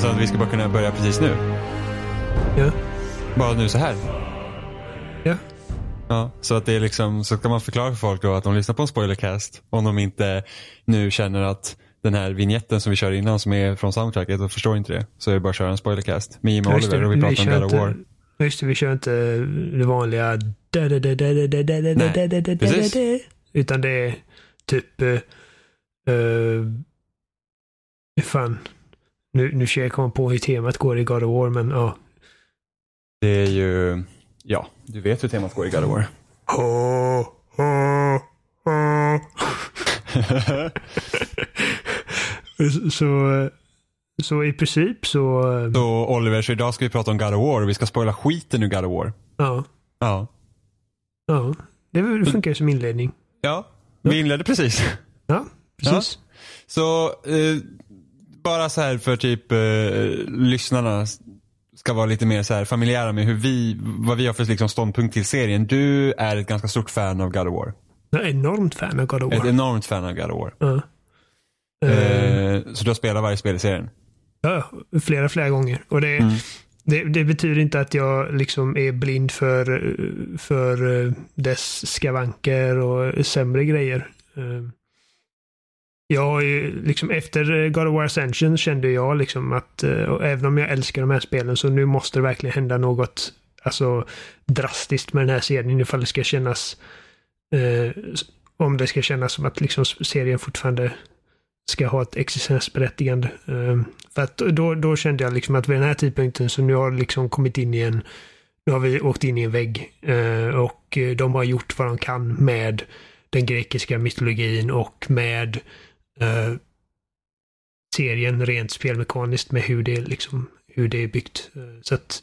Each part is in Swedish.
Så, att vi ska bara kunna börja precis nu. Ja. Bara nu så här. Ja. Ja, så att det är liksom, så kan man förklara för folk då att de lyssnar på en spoilercast. Om de inte nu känner att den här vignetten som vi kör innan som är från soundtracket och förstår inte det. Så är det bara att köra en spoilercast. Med Ja, just Oliver det. och vi pratar om kör God of War. Just det, vi kör inte det vanliga precis. utan det är typ uh, fan nu, nu ska jag komma på hur temat går i God of War men ja. Det är ju, ja, du vet hur temat går i God of War. så, så i princip så, Så Oliver, så idag ska vi prata om God of War och vi ska spoila skiten ur God of War. ja. Ja. Ja, det funkar ju som inledning. Ja, vi inledde precis. Ja, precis. Så eh, bara så här för typ eh, lyssnarna ska vara lite mer så här familjära med hur vi, vad vi har för liksom, ståndpunkt till serien. Du är ett ganska stort fan av God of War. Jag är enormt fan av God of Ett War. enormt fan av God of War. Eh, Eh, så du har spelat varje spel i serien? Ja, flera, flera gånger. Och det, Mm. det, det betyder inte att jag liksom är blind för, för eh, dess skavanker och sämre grejer. Jag har ju liksom efter eh, God of War Ascension kände jag liksom att, eh, och även om jag älskar de här spelen så nu måste det verkligen hända något alltså drastiskt med den här serien ifall det ska kännas eh, om det ska kännas som att liksom serien fortfarande ska ha ett existensberättigande. Eh, för att då, då kände jag liksom att vid den här tidpunkten så nu har det liksom kommit in i en nu har vi åkt in i en vägg eh, och eh, de har gjort vad de kan med den grekiska mytologin och med eh, serien rent spelmekaniskt med hur det liksom hur det är byggt. Eh, så att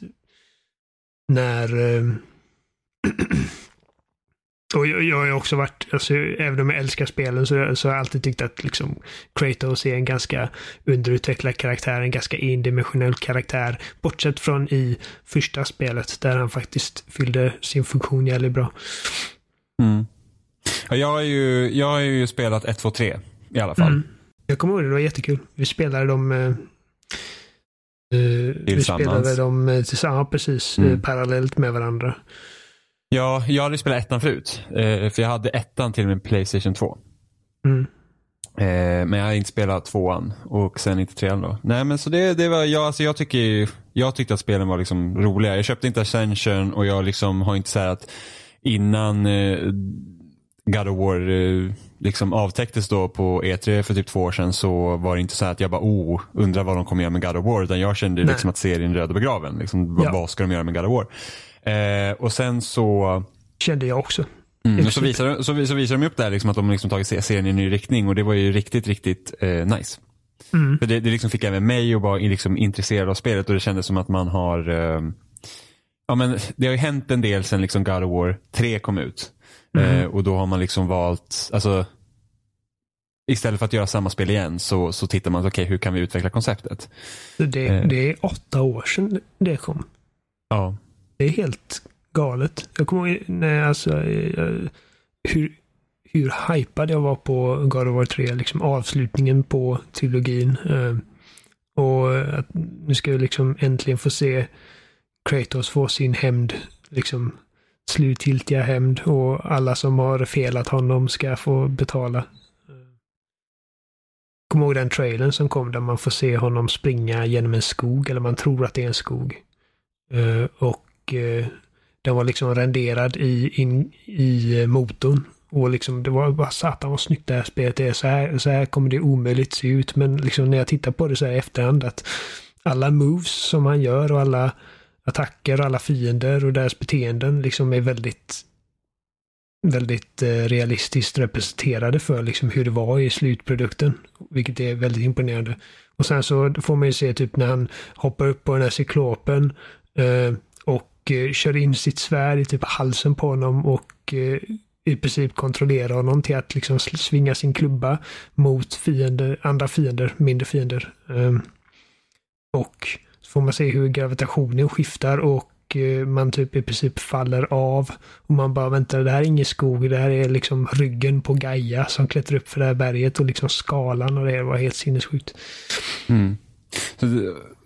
när eh, och jag, jag har ju också varit, alltså, även om jag älskar spelen så, så har jag alltid tyckt att liksom Kratos är en ganska underutvecklad karaktär, en ganska endimensionell karaktär. Bortsett från i första spelet där han faktiskt fyllde sin funktion jävligt bra. Mm. Jag, har ju, jag har ju spelat 1, 2, 3 i alla fall. Mm. Jag kommer ihåg det, det var jättekul. Vi spelade dem eh, eh, vi spelade dem eh, tillsammans, precis, Mm. eh, parallellt med varandra. Ja, jag hade spelat ettan förut. För jag hade ettan till min Playstation 2. Mm. Men jag har inte spelat tvåan och sen inte trean då. Nej men så det, det var, jag, alltså jag tycker jag tyckte att spelen var liksom roliga. Jag köpte inte Ascension och jag liksom har inte så att innan God of War liksom avtäcktes då på E3 för typ två år sedan så var det inte så att jag bara oh, undrar vad de kommer göra med God of War. Utan jag kände Nej. liksom att serien röd och begraven. Liksom, Ja. Vad ska de göra med God of War? Eh, och sen så Kände jag också. Mm, och så, visar, de- så, så visar de upp där liksom att de liksom tagit se- serien i en ny riktning och det var ju riktigt, riktigt eh, nice. Mm. För det, det liksom fick även mig att vara liksom intresserad av spelet och det kändes som att man har eh, Ja men det har ju hänt en del sen liksom God of War 3 kom ut. Mm. Eh, och då har man liksom valt, alltså Istället för att göra samma spel igen så, så tittar man, okej hur kan vi utveckla konceptet? Det, Eh. det är åtta år sedan det kom. Ja. Det är helt galet. Jag kommer ihåg när alltså, eh, hur, hur hypad jag var på God of War 3, liksom avslutningen på trilogin. Eh, och att nu ska vi liksom äntligen få se Kratos få sin hämnd, liksom slutgiltiga hämnd och alla som har felat honom ska få betala. Kommer ihåg den trailern som kom där man får se honom springa genom en skog, eller man tror att det är en skog. Eh, och eh, den var liksom renderad i, in, i eh, motorn. Och liksom det var bara satan vad snyggt det här spelet är. Så här, så här kommer det omöjligt se ut. Men liksom när jag tittar på det så här i efterhand att alla moves som han gör och alla attacker och alla fiender och deras beteenden liksom är väldigt väldigt eh, realistiskt representerade för liksom hur det var i slutprodukten. Vilket är väldigt imponerande. Och sen så får man ju se typ när han hoppar upp på den här cyklopen eh, och eh, kör in sitt svärd i typ halsen på honom och eh, i princip kontrollerar honom till att liksom svinga sin klubba mot fiender, andra fiender, mindre fiender. Eh, och får man se hur gravitationen skiftar och eh, man typ i princip faller av. Och man bara väntar, det här är ingen skog, det här är liksom ryggen på Gaia som klättrar upp för det här berget och liksom skalan och det var helt sinnessjukt. Mm. Så,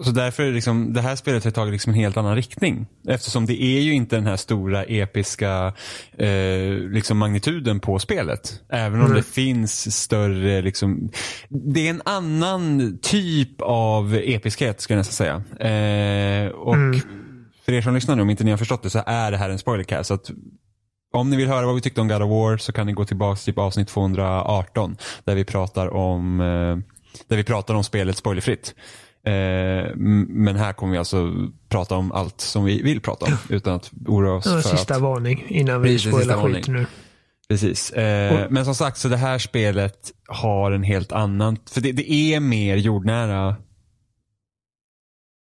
så därför är liksom, det här spelet har tagit liksom en helt annan riktning. Eftersom det är ju inte den här stora episka eh, liksom magnituden på spelet. Även om Mm. det finns större, liksom, det är en annan typ av episkhet skulle jag nästan säga. Eh, och Mm. för er som lyssnar nu, om inte ni har förstått det, så är det här en spoilercast. Så att om ni vill höra vad vi tyckte om God of War så kan ni gå tillbaka till typ avsnitt 218 där vi pratar om, eh, där vi pratar om spelet spoilerfritt. Eh, men här kommer vi alltså prata om allt som vi vill prata om utan att oroa oss för sista att... varning innan vi spoilar skit nu. Precis. Eh, men som sagt, så det här spelet har en helt annan, för det, det är mer jordnära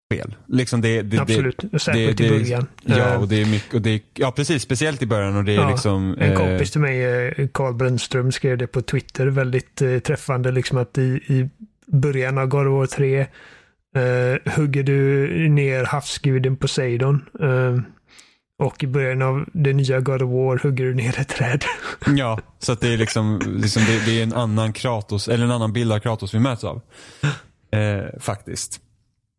spel. Liksom det, det, Absolut, särskilt det- i början. Ja, Eh, och det är mycket, och det är, ja precis, speciellt i början och det är Ja, liksom... En eh, kompis till mig, eh, Carl Brännström, skrev det på Twitter väldigt eh, träffande. Liksom att i, i början av God of War 3 eh, hugger du ner havsguden Poseidon. Och i början av det nya God of War hugger du ner ett träd. Ja, så att det är liksom, liksom det, är en annan Kratos, eller en annan bild av Kratos vi möts av. Faktiskt.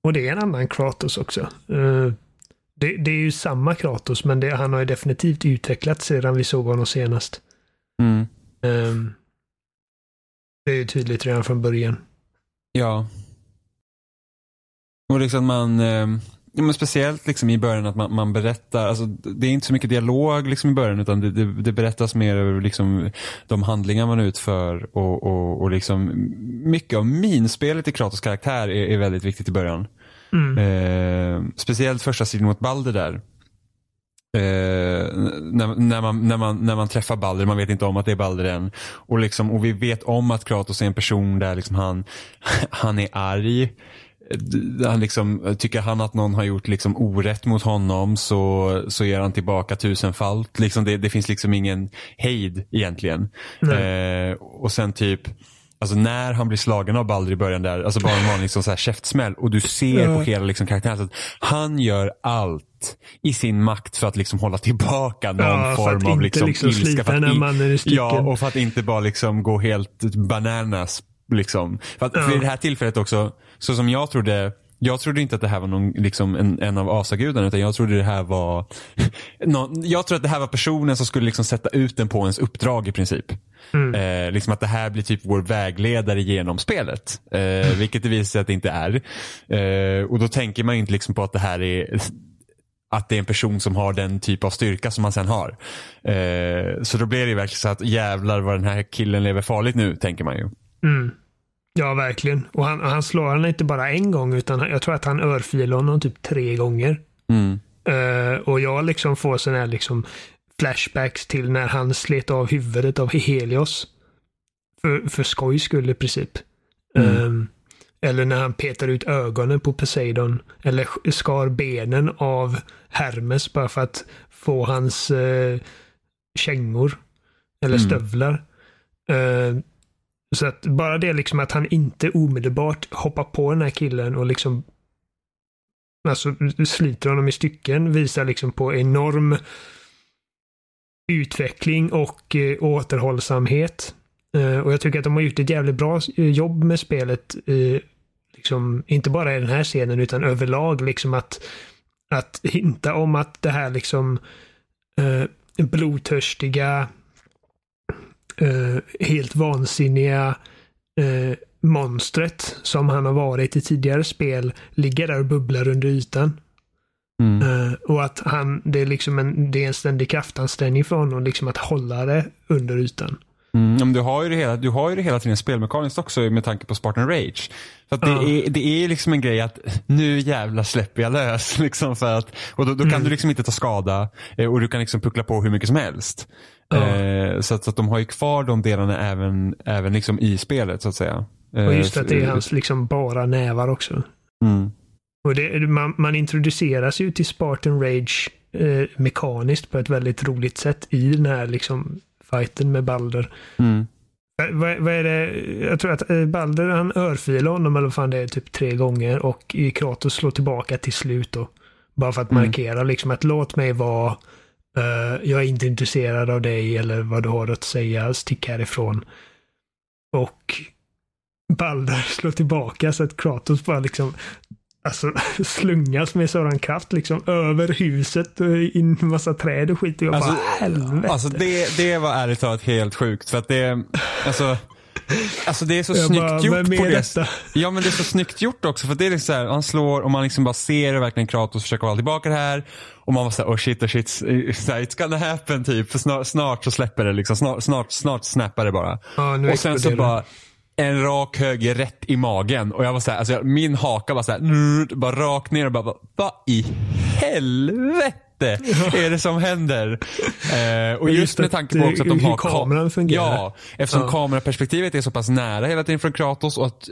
Och det är en annan Kratos också. Eh, det, det är ju samma Kratos, men det, han har ju definitivt utvecklats sedan vi såg honom senast. Mm. Eh, det är ju tydligt redan från början. Ja. Och liksom man, eh, ja, men speciellt liksom i början att man, man berättar, alltså det är inte så mycket dialog liksom i början utan det, det, det berättas mer över liksom de handlingar man utför och, och, och liksom mycket av minspelet i Kratos karaktär är, är väldigt viktigt i början. Mm. Eh, speciellt första striden mot Balder där. Eh, när, när, man, när, man, när man träffar Balder, man vet inte om att det är Balder än. Och, liksom, och vi vet om att Kratos är en person där liksom han, han är arg. Han liksom, tycker han att någon har gjort liksom orätt mot honom så, så ger han tillbaka tusenfalt. Liksom det, det finns liksom ingen hejd egentligen. Eh, och sen typ Alltså när han blir slagen av Balder i början där, alltså bara en vanlig liksom så här käftsmäll och du ser på hela liksom karaktären att han gör allt i sin makt för att liksom hålla tillbaka någon Ja, form av inte liksom, liksom ilska. slita för att den här i- mannen i stycken. Ja, och för att inte bara liksom gå helt bananas. Liksom. För, att, Ja. i det här tillfället också, så som jag trodde jag trodde inte att det här var någon, liksom en, en av asagudarna utan jag trodde det här var någon, Jag tror att det här var personen som skulle liksom sätta ut den på ens uppdrag i princip. Eh, liksom att det här blir typ vår vägledare genom spelet. Eh, vilket det visar sig att det inte är. Eh, och då tänker man inte liksom på att det här är att det är en person som har den typ av styrka som man sen har. Eh, så då blir det verkligen så att jävlar vad den här killen lever farligt nu, tänker man ju. Mm. Ja, verkligen. Och han, han slår honom inte bara en gång, utan jag tror att han örfilar honom typ tre gånger. Mm. Eh, och jag liksom får sådana här liksom flashbacks till när han slet av huvudet av Helios. För, för skojs skull i princip. Mm. Ehm, eller när han petar ut ögonen på Poseidon. Eller sk- skar benen av Hermes bara för att få hans uh, kängor. Eller Mm. stövlar. Så att bara det liksom att han inte omedelbart hoppar på den här killen och liksom alltså sliter honom i stycken visar liksom på enorm utveckling och eh, återhållsamhet. Eh, och jag tycker att de har gjort ett jävligt bra eh, jobb med spelet. Eh, liksom, inte bara i den här scenen utan överlag liksom att, att hinta om att det här liksom eh, blodtörstiga eh, helt vansinniga eh, monstret som han har varit i tidigare spel ligger där och bubblar under ytan. Mm. Eh, och att han, det är liksom en, det är en ständig kraftansträngning för honom liksom att hålla det under ytan. Mm, men du, har ju det hela, du har ju det hela tiden spelmekaniskt också med tanke på Spartan Rage. Att det, Ja. är, det är liksom en grej att nu jävla släpper jag lös. Liksom för att, och då, då kan Mm. du liksom inte ta skada eh, och du kan liksom puckla på hur mycket som helst. Eh, så, att, så att de har ju kvar de delarna även, även liksom i spelet så att säga. Eh, Och just att det är hans liksom bara nävar också. Mm. Och det, man, man introduceras ju till Spartan Rage eh, mekaniskt på ett väldigt roligt sätt i den här liksom fighten med Balder. Mm. Vad, vad vad är det? Jag tror att eh, Balder han örfilar honom eller vad fan det är typ tre gånger och Kratos slår tillbaka till slut då. Bara för att Mm. markera liksom att låt mig vara. Eh, jag är inte intresserad av dig eller vad du har att säga. Stick härifrån. Och Balder slår tillbaka så att Kratos bara liksom Alltså slungas med sådan kraft liksom över huset och in i massa träd och skit. Och jag Alltså, bara helvete. Alltså det, det var ärligt talat helt sjukt för att det, alltså, alltså det är så Jag snyggt bara, gjort "Vem är på det detta?" Ja men det är så snyggt gjort också för det är liksom så här, han slår och man liksom bara ser hur verkligen Kratos försöker hålla tillbaka det här. Och man var såhär, oh shit, oh shit, it's gonna happen typ. För snart, snart så släpper det liksom, snart, snart, snart snappar det bara. Nu och sen så bara en rak höger rätt i magen. Och jag var såhär, alltså min haka var såhär, bara rakt ner och bara, vad i helvete är det som händer? Eh, och just, just med tanke på också att de har kameran fungerar. Ja, eftersom Ja. kameraperspektivet är så pass nära hela tiden från Kratos och att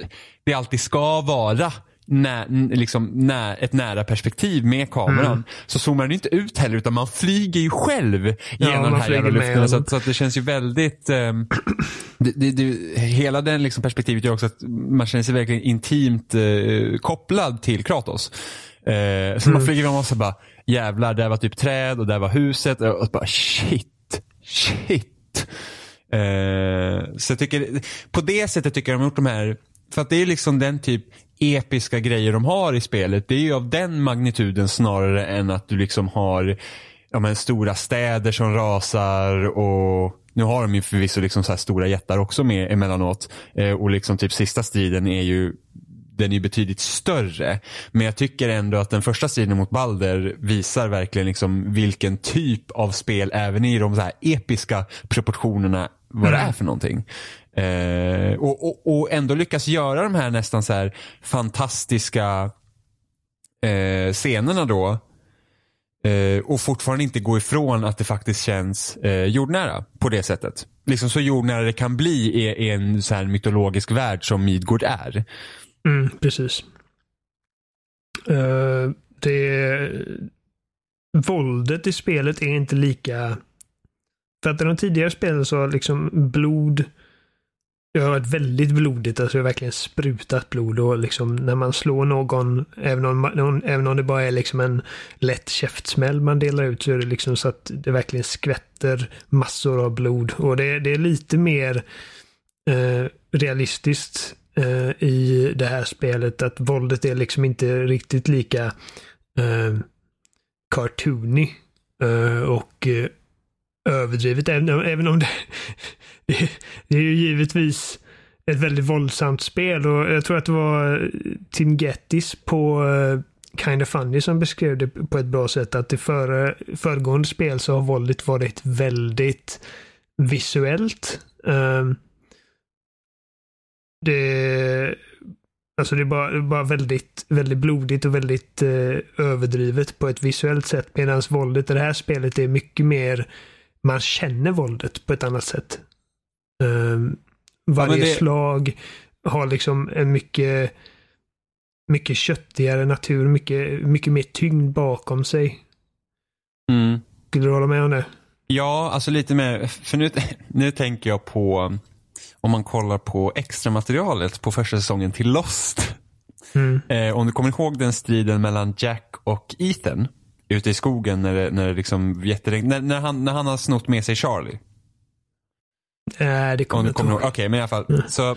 det alltid ska vara nä, liksom, nä, ett nära perspektiv med kameran. Mm. Så zoomar den inte ut heller utan man flyger ju själv genom man den här jävla luften. Så att, så att det känns ju väldigt ehm, det, det, det, hela den liksom perspektivet gör också att man känner sig verkligen intimt eh, kopplad till Kratos. Eh, så man Mm. flyger med och så bara jävlar, där var typ träd och där var huset. Och, bara shit, shit. Eh, så jag tycker, på det sättet tycker jag de har gjort de här, för att det är liksom den typ episka grejer de har i spelet. Det är ju av den magnituden snarare än att du liksom har ja, men, stora städer som rasar och nu har de ju förvisso liksom så här stora jättar också med emellanåt. Eh, och liksom typ sista striden är ju den är betydligt större. Men jag tycker ändå att den första striden mot Balder visar verkligen liksom vilken typ av spel, även i de så här episka proportionerna, vad det är för någonting. Eh, och, och, och ändå lyckas göra de här nästan så här fantastiska eh, scenerna då. Eh, och fortfarande inte gå ifrån att det faktiskt känns eh, jordnära på det sättet. Liksom så jordnära det kan bli i, i en så mytologisk värld som Midgård är. Mm, precis. Uh, det... Våldet i spelet är inte lika... För att i de tidigare spelen så har liksom blod... Det har varit väldigt blodigt, alltså det har verkligen sprutat blod och liksom när man slår någon, även om, även om det bara är liksom en lätt käftsmäll man delar ut så är det liksom så att det verkligen skvätter massor av blod. Och det, det är lite mer eh, realistiskt eh, i det här spelet att våldet är liksom inte riktigt lika eh, cartoony eh, och eh, överdrivet. Även, även om det, det, det är ju givetvis ett väldigt våldsamt spel och jag tror att det var eh, Tim Gettys på eh, Kind of Funny som beskrev det på ett bra sätt att i före, föregående spel så har våldet varit väldigt visuellt. Um, det, alltså det är bara, bara väldigt, väldigt blodigt och väldigt eh, överdrivet på ett visuellt sätt. Medan våldet i det här spelet är mycket mer, man känner våldet på ett annat sätt. Um, varje det- slag har liksom en mycket, mycket köttigare natur, mycket, mycket mer tyngd bakom sig. Mm. Skulle du hålla med om det? Ja, alltså lite mer, för nu, nu tänker jag på om man kollar på extra materialet på första säsongen till Lost. Mm. Eh, om du kommer ihåg den striden mellan Jack och Ethan ute i skogen när det, när det liksom jätteregn, när, när, han, när han har snott med sig Charlie. Äh, det Om kommer jag inte ihåg. Okej, men i alla fall. Så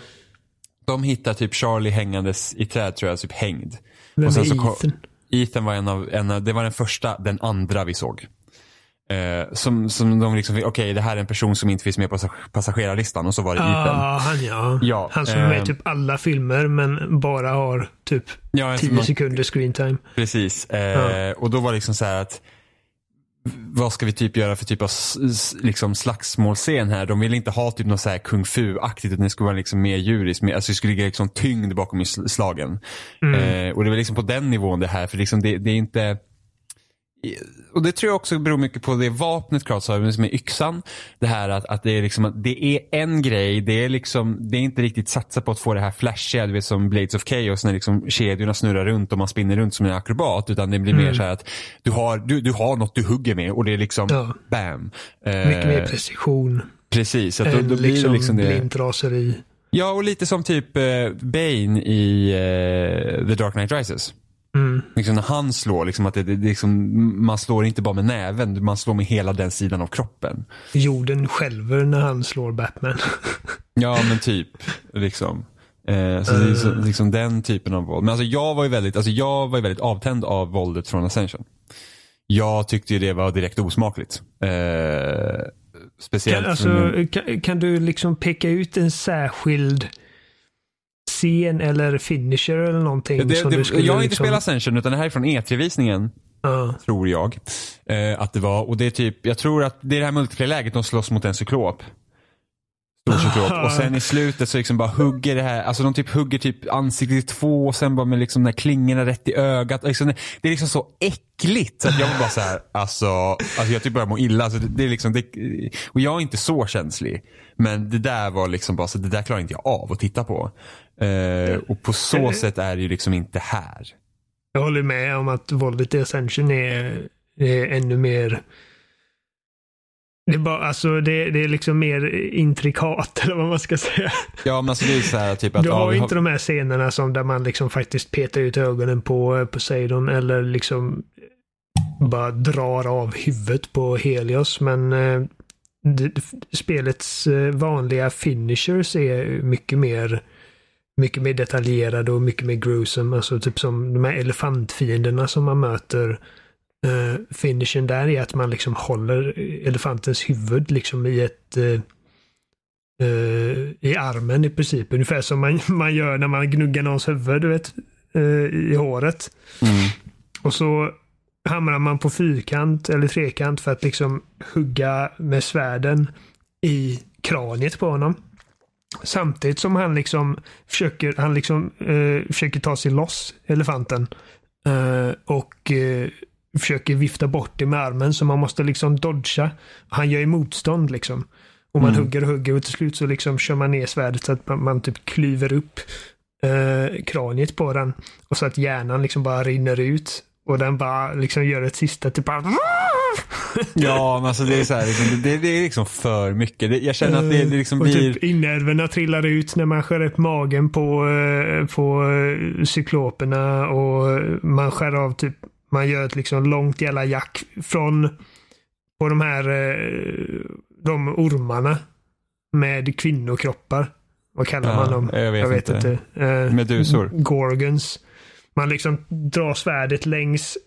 de hittar typ Charlie hängandes i träd tror jag, typ hängd. Vem och sen är så Ethan? Ethan var en av, en av, det var den första, den andra vi såg. Eh, som, som de liksom, okej det här är en person som inte finns med på passag- passagerarlistan och så var det Ethan. Ja, han ja. Ja, han som är med i ehm. typ alla filmer men bara har typ Ja, en som 10 man- sekunder screen time. Precis. Eh, Ja. Och då var det liksom så här att vad ska vi typ göra för typ av liksom slagsmålscen här? De ville inte ha typ något så här kung fu-aktigt utan det skulle vara liksom mer djuriskt. Alltså det skulle ligga liksom tyngd bakom slagen. Eh, och det var liksom på den nivån det här. För liksom det, det är inte och det tror jag också beror mycket på det vapnet Kratos har, som är yxan. Det här att, att det är liksom, det är en grej, det är liksom, det är inte riktigt satsat på att få det här flashiga, du vet som Blades of Chaos när liksom kedjorna snurrar runt och man spinner runt som en akrobat. Utan det blir mer så här att du har, du, du har något du hugger med och det är liksom Ja. bam. Mycket mer Eh, precision Precis, att då, då blir liksom, liksom det. blint raseri. Ja, och lite som typ eh, Bane i eh, The Dark Knight Rises. Mm. Liksom när han slår, liksom att det, det, liksom, man slår inte bara med näven, man slår med hela den sidan av kroppen. Jorden skälver när han slår Batman. Ja men typ. Liksom. Eh, så det är så, liksom den typen av våld. Men alltså jag var ju väldigt, alltså jag var väldigt avtänd av våldet från Ascension. Jag tyckte det var direkt osmakligt. Eh, speciellt. Kan, alltså, kan, kan, du liksom peka ut en särskild scen eller finisher eller någonting? Det, det, skulle jag har inte liksom... spelat Ascension utan det här är från E3-visningen. Ja. Tror jag. Eh, att det var, och det är typ, jag tror att det är det här multiplayer-läget de slåss mot en cyklop. Stor cyklop. Och sen i slutet så liksom bara hugger det här, alltså de typ hugger typ ansiktet i två och sen bara med liksom här klingorna rätt i ögat. Liksom, det är liksom så äckligt så att jag var bara så här, alltså, alltså jag typ börjar må illa. Alltså det, det är liksom, det, och jag är inte så känslig. Men det där var liksom bara så, det där klarar inte jag av att titta på. Eh, och på så sätt är det ju liksom inte här. Jag håller med om att våldet i Ascension är, är ännu mer det är, bara, alltså, det, det är liksom mer intrikat eller vad man ska säga. Ja men alltså det är så här typ att... Du har ja, inte de här scenerna som där man liksom faktiskt petar ut ögonen på Poseidon eller liksom bara drar av huvudet på Helios. Men eh, det, spelets eh, vanliga finishers är mycket mer mycket mer detaljerade och mycket mer gruesome. Alltså typ som de här elefantfienderna som man möter. Uh, finishen där är att man liksom håller elefantens huvud liksom i ett uh, uh, i armen i princip. Ungefär som man, man gör när man gnuggar någons huvud, du vet. I håret. Mm. Och så hamrar man på fyrkant eller trekant för att liksom hugga med svärden i kraniet på honom. Samtidigt som han liksom försöker, han liksom, eh, försöker ta sig loss, elefanten. Eh, och eh, försöker vifta bort det med armen så man måste liksom dodga. Han gör ju motstånd liksom. Och man mm. hugger och hugger och till slut så liksom kör man ner svärdet så att man, man typ klyver upp eh, kraniet på den. Och så att hjärnan liksom bara rinner ut. Och den bara liksom gör ett sista typ bara Ja, men alltså det är så här, liksom, det, det, är liksom för mycket. Det, jag känner att det, det liksom och blir... typ inälvorna trillar ut när man skär upp magen på, eh, på eh, cykloperna och man skär av typ, man gör ett liksom långt jävla jack från på de här eh, de ormarna med kvinnokroppar. Vad kallar ja, man dem? Jag vet, jag vet inte. inte. Medusor. Gorgons. Man liksom drar svärdet längs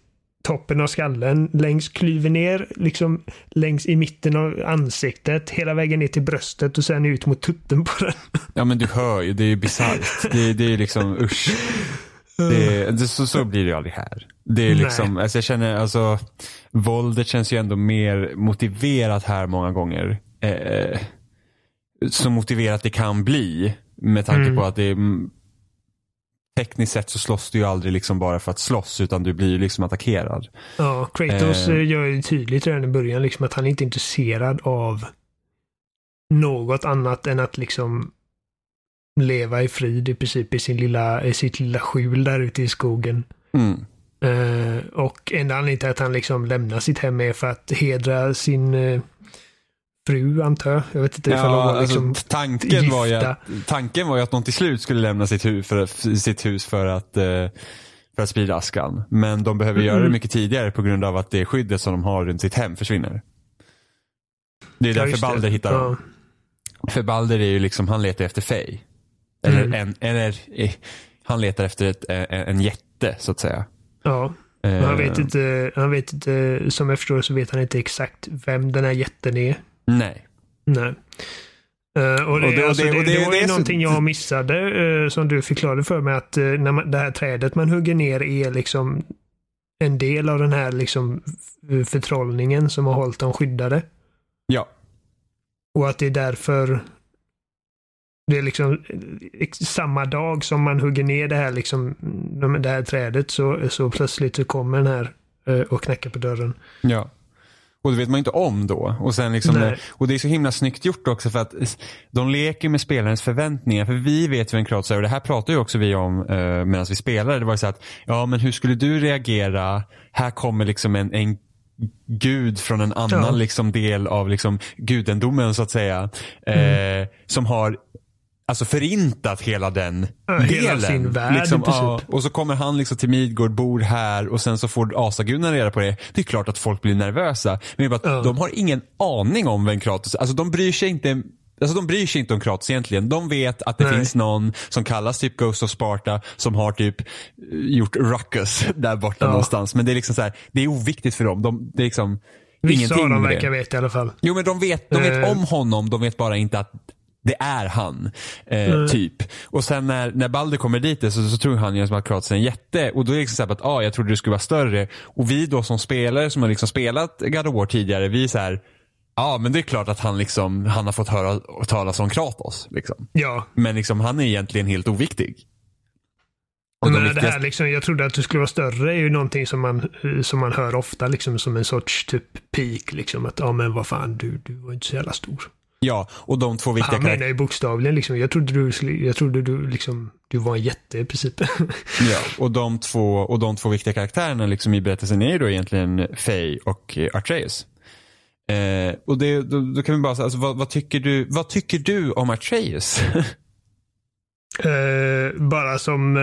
toppen av skallen, längs klyver ner, liksom längs i mitten av ansiktet, hela vägen ner till bröstet och sen ut mot tutten på den. Ja men du hör ju, det är ju bisarrt. Det, det är liksom usch. Det, det, så, så blir det ju aldrig här. Det är liksom, alltså jag känner, alltså våldet känns ju ändå mer motiverat här många gånger. Eh, så motiverat det kan bli. Med tanke mm. på att det är tekniskt sett så slåss du ju aldrig liksom bara för att slåss utan du blir ju liksom attackerad. Ja, Kratos eh. gör ju tydligt redan i början liksom att han inte är intresserad av något annat än att liksom leva i frid i princip i, sin lilla, i sitt lilla skjul där ute i skogen. Mm. Uh, och enda anledningen till att han liksom lämnar sitt hem är för att hedra sin uh, fru antar jag. Jag vet inte ja, ifall de var alltså, liksom tanken gifta. Var ju att, tanken var ju att någon till slut skulle lämna sitt hus för, sitt hus för att uh, för att sprida askan. Men de behöver mm. göra det mycket tidigare på grund av att det skyddet som de har runt sitt hem försvinner. Det är ja, därför Balder hittar ja. dem. För Balder är ju liksom, han letar efter Fey. Eller, mm. en, eller eh, han letar efter ett, en, en jätte så att säga. Ja. Men han vet inte, han vet inte, som jag förstår så vet han inte exakt vem den här jätten är. Nej. Nej. Uh, och det, och det, alltså, det, det, det, var ju någonting jag missade uh, som du förklarade för mig att uh, när man, det här trädet man hugger ner är liksom en del av den här liksom förtrollningen som har hållit dem skyddade. Ja. Och att det är därför det är liksom samma dag som man hugger ner det här, liksom, det här trädet så, så plötsligt så kommer den här och knackar på dörren. Ja. Och det vet man inte om då. Och, sen liksom det, och det är så himla snyggt gjort också för att de leker med spelarens förväntningar. För vi vet ju en Kratos är och det här pratar ju också vi om eh, medan vi spelade. Det var så att, ja men hur skulle du reagera? Här kommer liksom en, en gud från en annan ja. liksom del av liksom gudendomen så att säga. Mm. Eh, som har alltså förintat hela den delen. Hela sin värld liksom, ja, Och så kommer han liksom till Midgård, bor här och sen så får asagudarna reda på det. Det är klart att folk blir nervösa. Men bara, ja. de har ingen aning om vem Kratos. Alltså de bryr sig inte Alltså de bryr sig inte om Kratos egentligen. De vet att det Nej. finns någon som kallas typ Ghost of Sparta som har typ eh, gjort ruckus där borta Ja. någonstans. Men det är liksom så här, det är oviktigt för dem. De, det är liksom Vissa ingenting av dem verkar veta i alla fall. Jo men de vet, de vet Eh. om honom, de vet bara inte att det är han. Eh, Typ. Och sen när, när Balder kommer dit så, så tror han ju att Kratos är en jätte. Och då är det liksom så att ah, jag trodde du skulle vara större. Och vi då som spelare som har liksom spelat God of War tidigare, vi är så här. Ja men det är klart att han liksom, han har fått höra talas om Kratos. Liksom. Ja, Men liksom han är egentligen helt oviktig. Och de men det viktigaste- här liksom, jag trodde att du skulle vara större är ju någonting som man, som man hör ofta liksom som en sorts typ peak liksom. Att ja men vad fan du, du var inte så jävla stor. Ja, och de två viktiga Han menar ju bokstavligen liksom. Jag trodde du, jag trodde du liksom, du var en jätte i princip. Ja, och de två, och de två viktiga karaktärerna liksom i berättelsen är ju då egentligen Faye och eh, Atreus. Eh, och det, då, då kan vi bara säga, alltså, vad, vad, tycker du, vad tycker du om Atreus? Eh, bara som eh,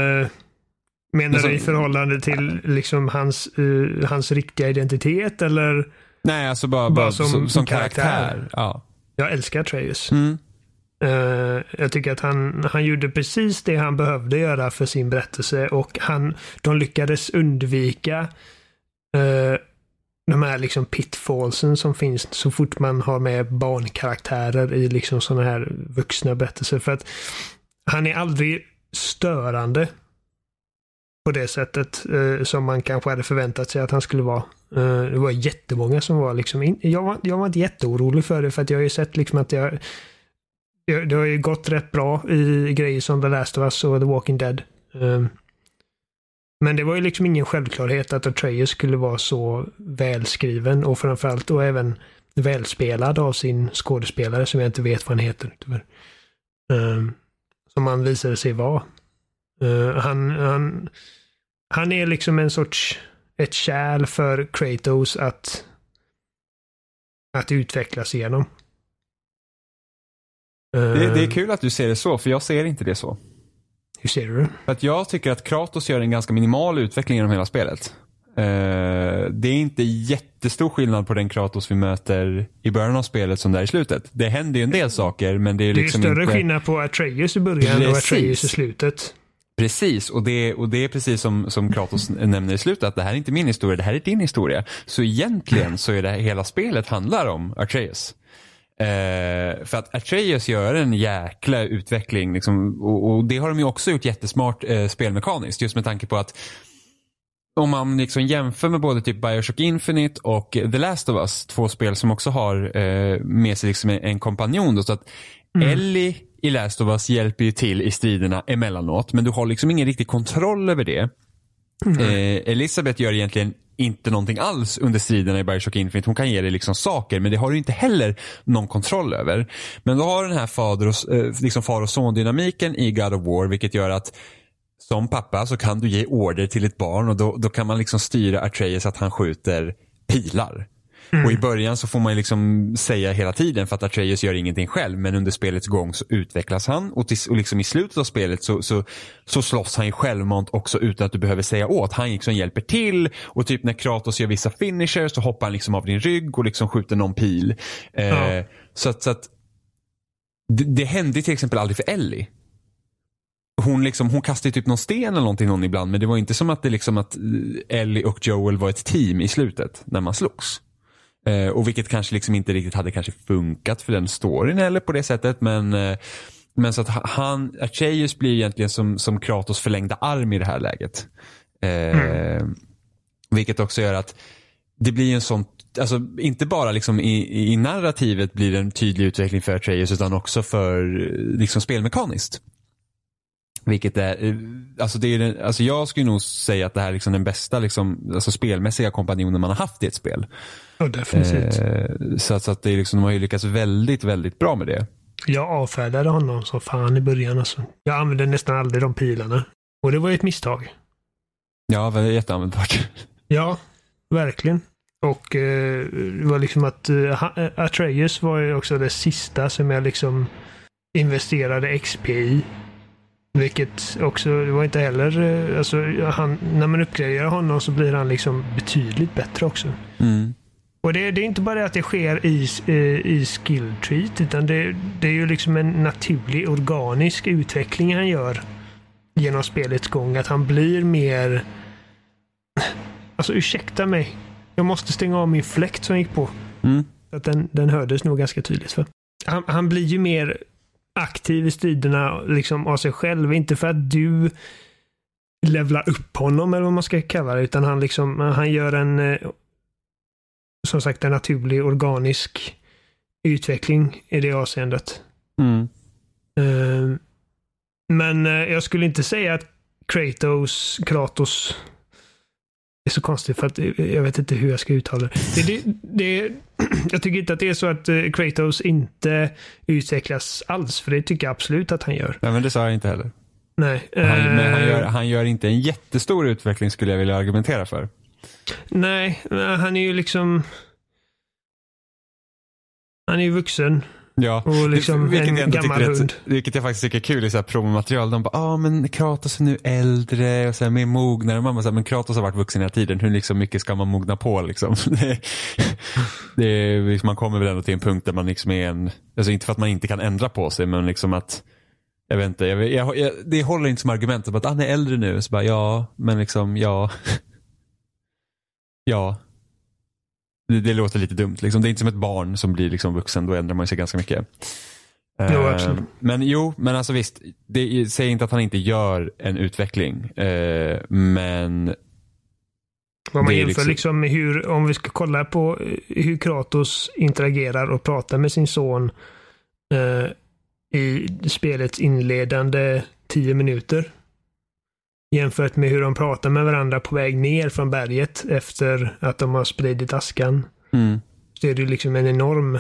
Menar Men som- du i förhållande till liksom hans, eh, hans riktiga identitet eller? Nej, alltså bara, Bara bara, som som, som, karaktär. karaktär. Ja. Jag älskar Atreus. Mm. Eh, jag tycker att han, han gjorde precis det han behövde göra för sin berättelse och han, de lyckades undvika eh, de här liksom pitfallsen som finns så fort man har med barnkaraktärer i liksom sådana här vuxna berättelser. För att han är aldrig störande på det sättet eh, som man kanske hade förväntat sig att han skulle vara. Eh, det var jättemånga som var liksom, in, jag, var, jag var inte jätteorolig för det för att jag har ju sett liksom att jag det, det har ju gått rätt bra i grejer som The Last of Us och The Walking Dead. Um, men det var ju liksom ingen självklarhet att Atreus skulle vara så välskriven och framförallt då även välspelad av sin skådespelare som jag inte vet vad han heter. tyvärr. Um, som han visade sig vara. Uh, han, han, han är liksom en sorts ett kärl för Kratos att att utvecklas igenom. Det, det är Eh, kul att du ser det så, för jag ser inte det så. Hur ser du det? För att jag tycker att Kratos gör en ganska minimal utveckling genom hela spelet. Eh, det är inte jättestor skillnad på den Kratos vi möter i början av spelet som det är i slutet. Det händer ju en del saker men det är Det är liksom större inte... skillnad på Atreus i början och Precis. Atreus i slutet. Precis, och det, och det är precis som, som Kratos nämner i slutet, att det här är inte min historia, det här är din historia. Så egentligen så är det hela spelet handlar om Atreus. Eh, för att Atreus gör en jäkla utveckling liksom, och, och det har de ju också gjort jättesmart eh, spelmekaniskt just med tanke på att om man liksom jämför med både typ Bioshock Infinite och The Last of Us, två spel som också har eh, med sig liksom en, en kompanjon. Då, så att Ellie i Last of Us hjälper ju till i striderna emellanåt, men du har liksom ingen riktig kontroll över det. Eh, Elisabeth gör egentligen inte någonting alls under striderna i Bioshock Infinite. Hon kan ge dig liksom saker, men det har du inte heller någon kontroll över. Men du har den här fader och, eh, liksom far och son dynamiken i God of War, vilket gör att som pappa så kan du ge order till ett barn och då, då kan man liksom styra Atreus att han skjuter pilar. Och i början så får man liksom säga hela tiden för att Atreus gör ingenting själv men under spelets gång så utvecklas han och, till, och liksom i slutet av spelet så, så, så slåss han ju självmant också utan att du behöver säga åt. Han liksom hjälper till och typ när Kratos gör vissa finishers så hoppar han liksom av din rygg och liksom skjuter någon pil. Eh, Ja. Så att, så att det, det hände till exempel aldrig för Ellie hon, liksom, hon kastade typ någon sten eller någonting någon ibland men det var inte som att det liksom att Ellie och Joel var ett team i slutet när man slogs. Eh, och vilket kanske liksom inte riktigt hade kanske funkat för den storyn eller på det sättet men eh, men så att ha- han, Atreus blir egentligen som, som Kratos förlängda arm i det här läget. Eh, Vilket också gör att det blir en sån, alltså inte bara liksom i, i narrativet blir det en tydlig utveckling för Atreus utan också för eh, liksom spelmekaniskt. Vilket är, eh, alltså det är den, alltså jag skulle nog säga att det här är liksom den bästa liksom, alltså spelmässiga kompanjonen man har haft i ett spel. Ja, definitivt. Eh, så, att- så att det är liksom, de har ju lyckats väldigt, väldigt bra med det. Jag avfärdade honom som fan i början. Alltså. Jag använde nästan aldrig de pilarna. Och det var ju ett misstag. Ja, det är jätteanvändbart. Ja, verkligen. Och eh, det var liksom att eh, eh, Atreus var ju också det sista som jag liksom investerade XP i. Vilket också, det var inte heller, eh, alltså han, när man uppgraderar honom så blir han liksom betydligt bättre också. Mm. Och det, det, är inte bara det att det sker i, i skill treat, utan det, det är ju liksom en naturlig organisk utveckling han gör genom spelets gång. Att han blir mer... Alltså ursäkta mig. Jag måste stänga av min fläkt som gick på. Mm. Att den, den hördes nog ganska tydligt. för. Han, han blir ju mer aktiv i striderna liksom av sig själv. Inte för att du levlar upp honom eller vad man ska kalla det. Utan han, liksom, han gör en eh, som sagt en naturlig organisk utveckling i det avseendet. Mm. Uh, men uh, jag skulle inte säga att Kratos, Kratos det är så konstigt för att jag vet inte hur jag ska uttala det. det, det, det jag tycker inte att det är så att uh, Kratos inte utvecklas alls, för det tycker jag absolut att han gör. Nej, men det sa jag inte heller. Nej. Han, men han gör, han gör inte en jättestor utveckling skulle jag vilja argumentera för. Nej, han är ju liksom... Han är ju vuxen. Ja, och liksom vilket, en gammal hund. Rätt, vilket jag faktiskt tycker är kul i så här promomaterial. De bara, ja ah, men Kratos är nu äldre och så här, mer mognare. Och man bara, men Kratos har varit vuxen hela tiden. Hur liksom mycket ska man mogna på liksom? det, det liksom, man kommer väl ändå till en punkt där man liksom är en, alltså inte för att man inte kan ändra på sig, men liksom att jag vet inte, jag, jag, jag, det håller inte som argument att han är äldre nu. Så bara, ja, men liksom, ja. Ja. Det, det, låter lite dumt. Liksom. Det är inte som ett barn som blir liksom vuxen. Då ändrar man sig ganska mycket. Jo, uh, men jo, men alltså visst. Det säger inte att han inte gör en utveckling. Uh, men vad man jämför liksom... liksom hur, om vi ska kolla på hur Kratos interagerar och pratar med sin son uh, i spelets inledande tio minuter. Jämfört med hur de pratar med varandra på väg ner från berget efter att de har spridit askan. Mm. Så är det liksom en enorm...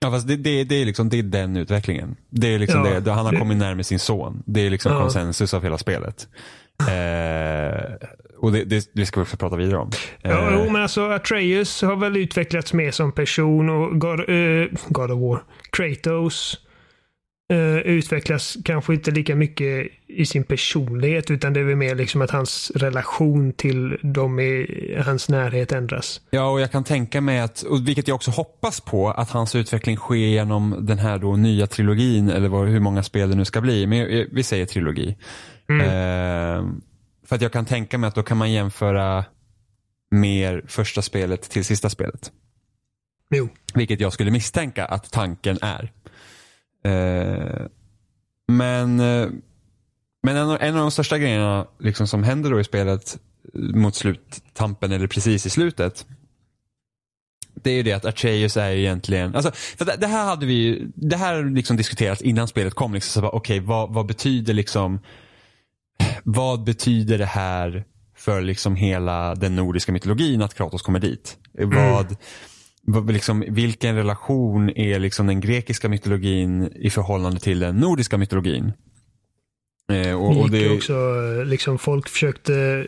Ja fast det, det, det, är liksom det är den utvecklingen. Det är liksom ja, det, han har kommit närmare sin son. Det är liksom ja. konsensus av hela spelet. Eh, och det, det, det, ska vi också prata vidare om. Ja, eh. men alltså Atreus har väl utvecklats mer som person och God, uh, God of War. Kratos Uh, utvecklas kanske inte lika mycket i sin personlighet utan det är väl mer liksom att hans relation till dem i hans närhet ändras. Ja, och jag kan tänka mig att, och vilket jag också hoppas på, att hans utveckling sker genom den här då nya trilogin eller vad, hur många spel det nu ska bli. Men vi säger trilogi. Mm. Uh, för att jag kan tänka mig att då kan man jämföra mer första spelet till sista spelet. Jo. Vilket jag skulle misstänka att tanken är. Eh, men eh, men en, en, av de största grejerna liksom, som händer då i spelet mot sluttampen eller precis i slutet. Det är ju det att Atreus är egentligen, alltså, för det, det här hade vi det här liksom diskuterats innan spelet kom. Liksom, Okej, okay, vad, vad betyder liksom, vad betyder det här för liksom hela den nordiska mytologin att Kratos kommer dit? Mm. Vad, liksom, vilken relation är liksom den grekiska mytologin i förhållande till den nordiska mytologin? Eh, och, och det också, liksom folk försökte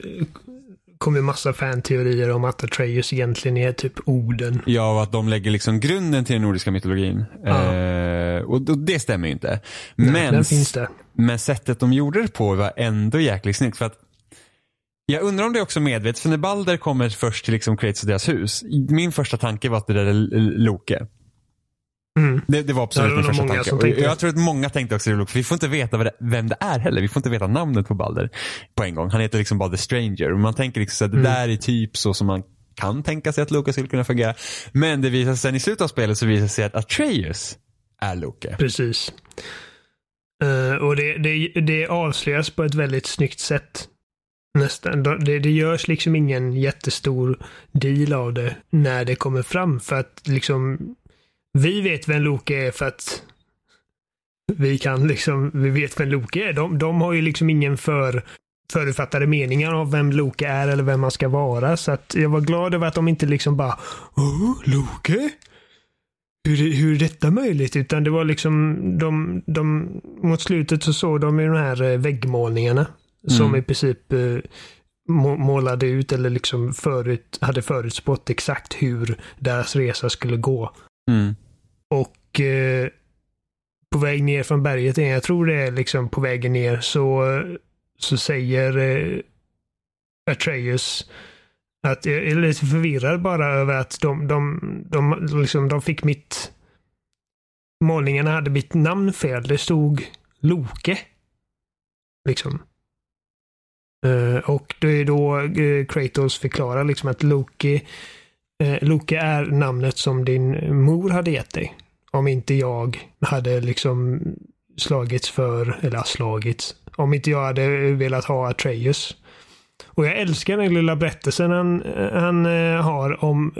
kom ju massa fanteorier om att Atreus egentligen är typ orden. Ja, och att de lägger liksom grunden till den nordiska mytologin. Ja. Eh, och, och, det stämmer ju inte. Nej, men, men sättet de gjorde det på var ändå jäkligt snyggt. För att jag undrar om det är också medvetet, för när Balder kommer först till liksom Kratos och deras hus, min första tanke var att det där är Loke. Mm. Det, det, var absolut min första tanke. Och jag tror att många tänkte också det Loke, för vi får inte veta det, vem det är heller. Vi får inte veta namnet på Balder på en gång. Han heter liksom bara The Stranger. Man tänker liksom att det mm. där är typ så som man kan tänka sig att Loke skulle kunna fungera. Men det visar sig sen i slutet av spelet så visar det sig att Atreus är Loke. Precis. Uh, och det, det, det avslöjas på ett väldigt snyggt sätt. Nästan. Det, det görs liksom ingen jättestor deal av det när det kommer fram för att liksom vi vet vem Loke är för att vi kan liksom, vi vet vem Loke är. De, de har ju liksom ingen för förutfattade meningar av vem Loke är eller vem man ska vara. Så att jag var glad över att de inte liksom bara Åh, Loke? Hur, hur är detta möjligt? Utan det var liksom de, de mot slutet så såg de ju de här eh, väggmålningarna som mm. i princip eh, målade ut eller liksom förut, hade förutspått exakt hur deras resa skulle gå. Mm. Och eh, på väg ner från berget, jag tror det är liksom på vägen ner, så, så säger eh, Atreus Att jag är lite förvirrad bara över att de, de, de, liksom, de fick mitt... Målningarna hade mitt namn fel. Det stod Loke. Liksom. Eh, och det är då eh, Kratos förklarar liksom att Loki, eh, Loki är namnet som din mor hade gett dig. Om inte jag hade liksom slagits för, eller slagits, om inte jag hade velat ha Atreus. Och jag älskar den lilla berättelsen han, han har om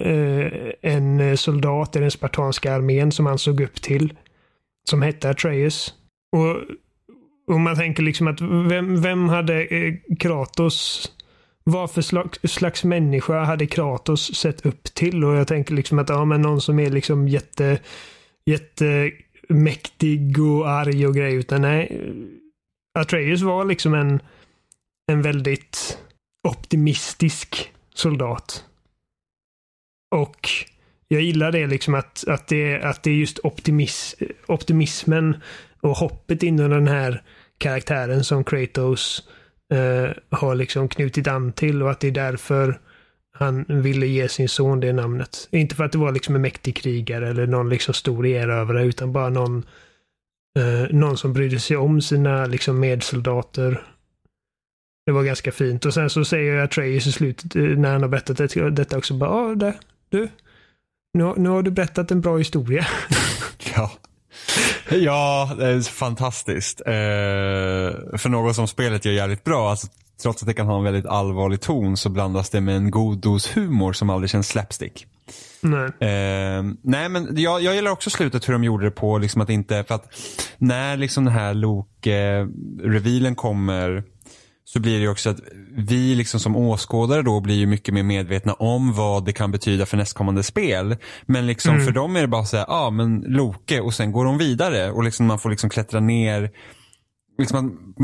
en soldat i den spartanska armén som han såg upp till. Som hette Atreus. Och, och man tänker liksom att vem, vem hade eh, Kratos vad för slags, slags människa hade Kratos sett upp till? Och jag tänker liksom att ja, men någon som är liksom jätte, jättemäktig och arg och grej. Utan nej, Atreus var liksom en, en väldigt optimistisk soldat. Och jag gillar det liksom att, att, det, att det är just optimis, optimismen och hoppet inom den här karaktären som Kratos eh, har liksom knutit an till och att det är därför han ville ge sin son det namnet. Inte för att det var liksom en mäktig krigare eller någon liksom stor erövrare utan bara någon, eh, någon som brydde sig om sina liksom medsoldater det var ganska fint. Och sen så säger jag Atreus i slutet eh, när han har berättat det, detta också. Bara, ah, du, nu, nu har du berättat en bra historia. ja. Ja, det är fantastiskt. Eh, för något som spelet gör jävligt bra, alltså, trots att det kan ha en väldigt allvarlig ton så blandas det med en god dos humor som aldrig känns slapstick. Nej. Eh, nej men jag, jag gillar också slutet hur de gjorde det på, liksom att inte, för att när liksom den här Loke-revealen kommer så blir det också att vi liksom som åskådare då blir ju mycket mer medvetna om vad det kan betyda för nästkommande spel. Men liksom mm. för dem är det bara så här, ja ah, men Loke och sen går de vidare och liksom man får liksom klättra ner liksom man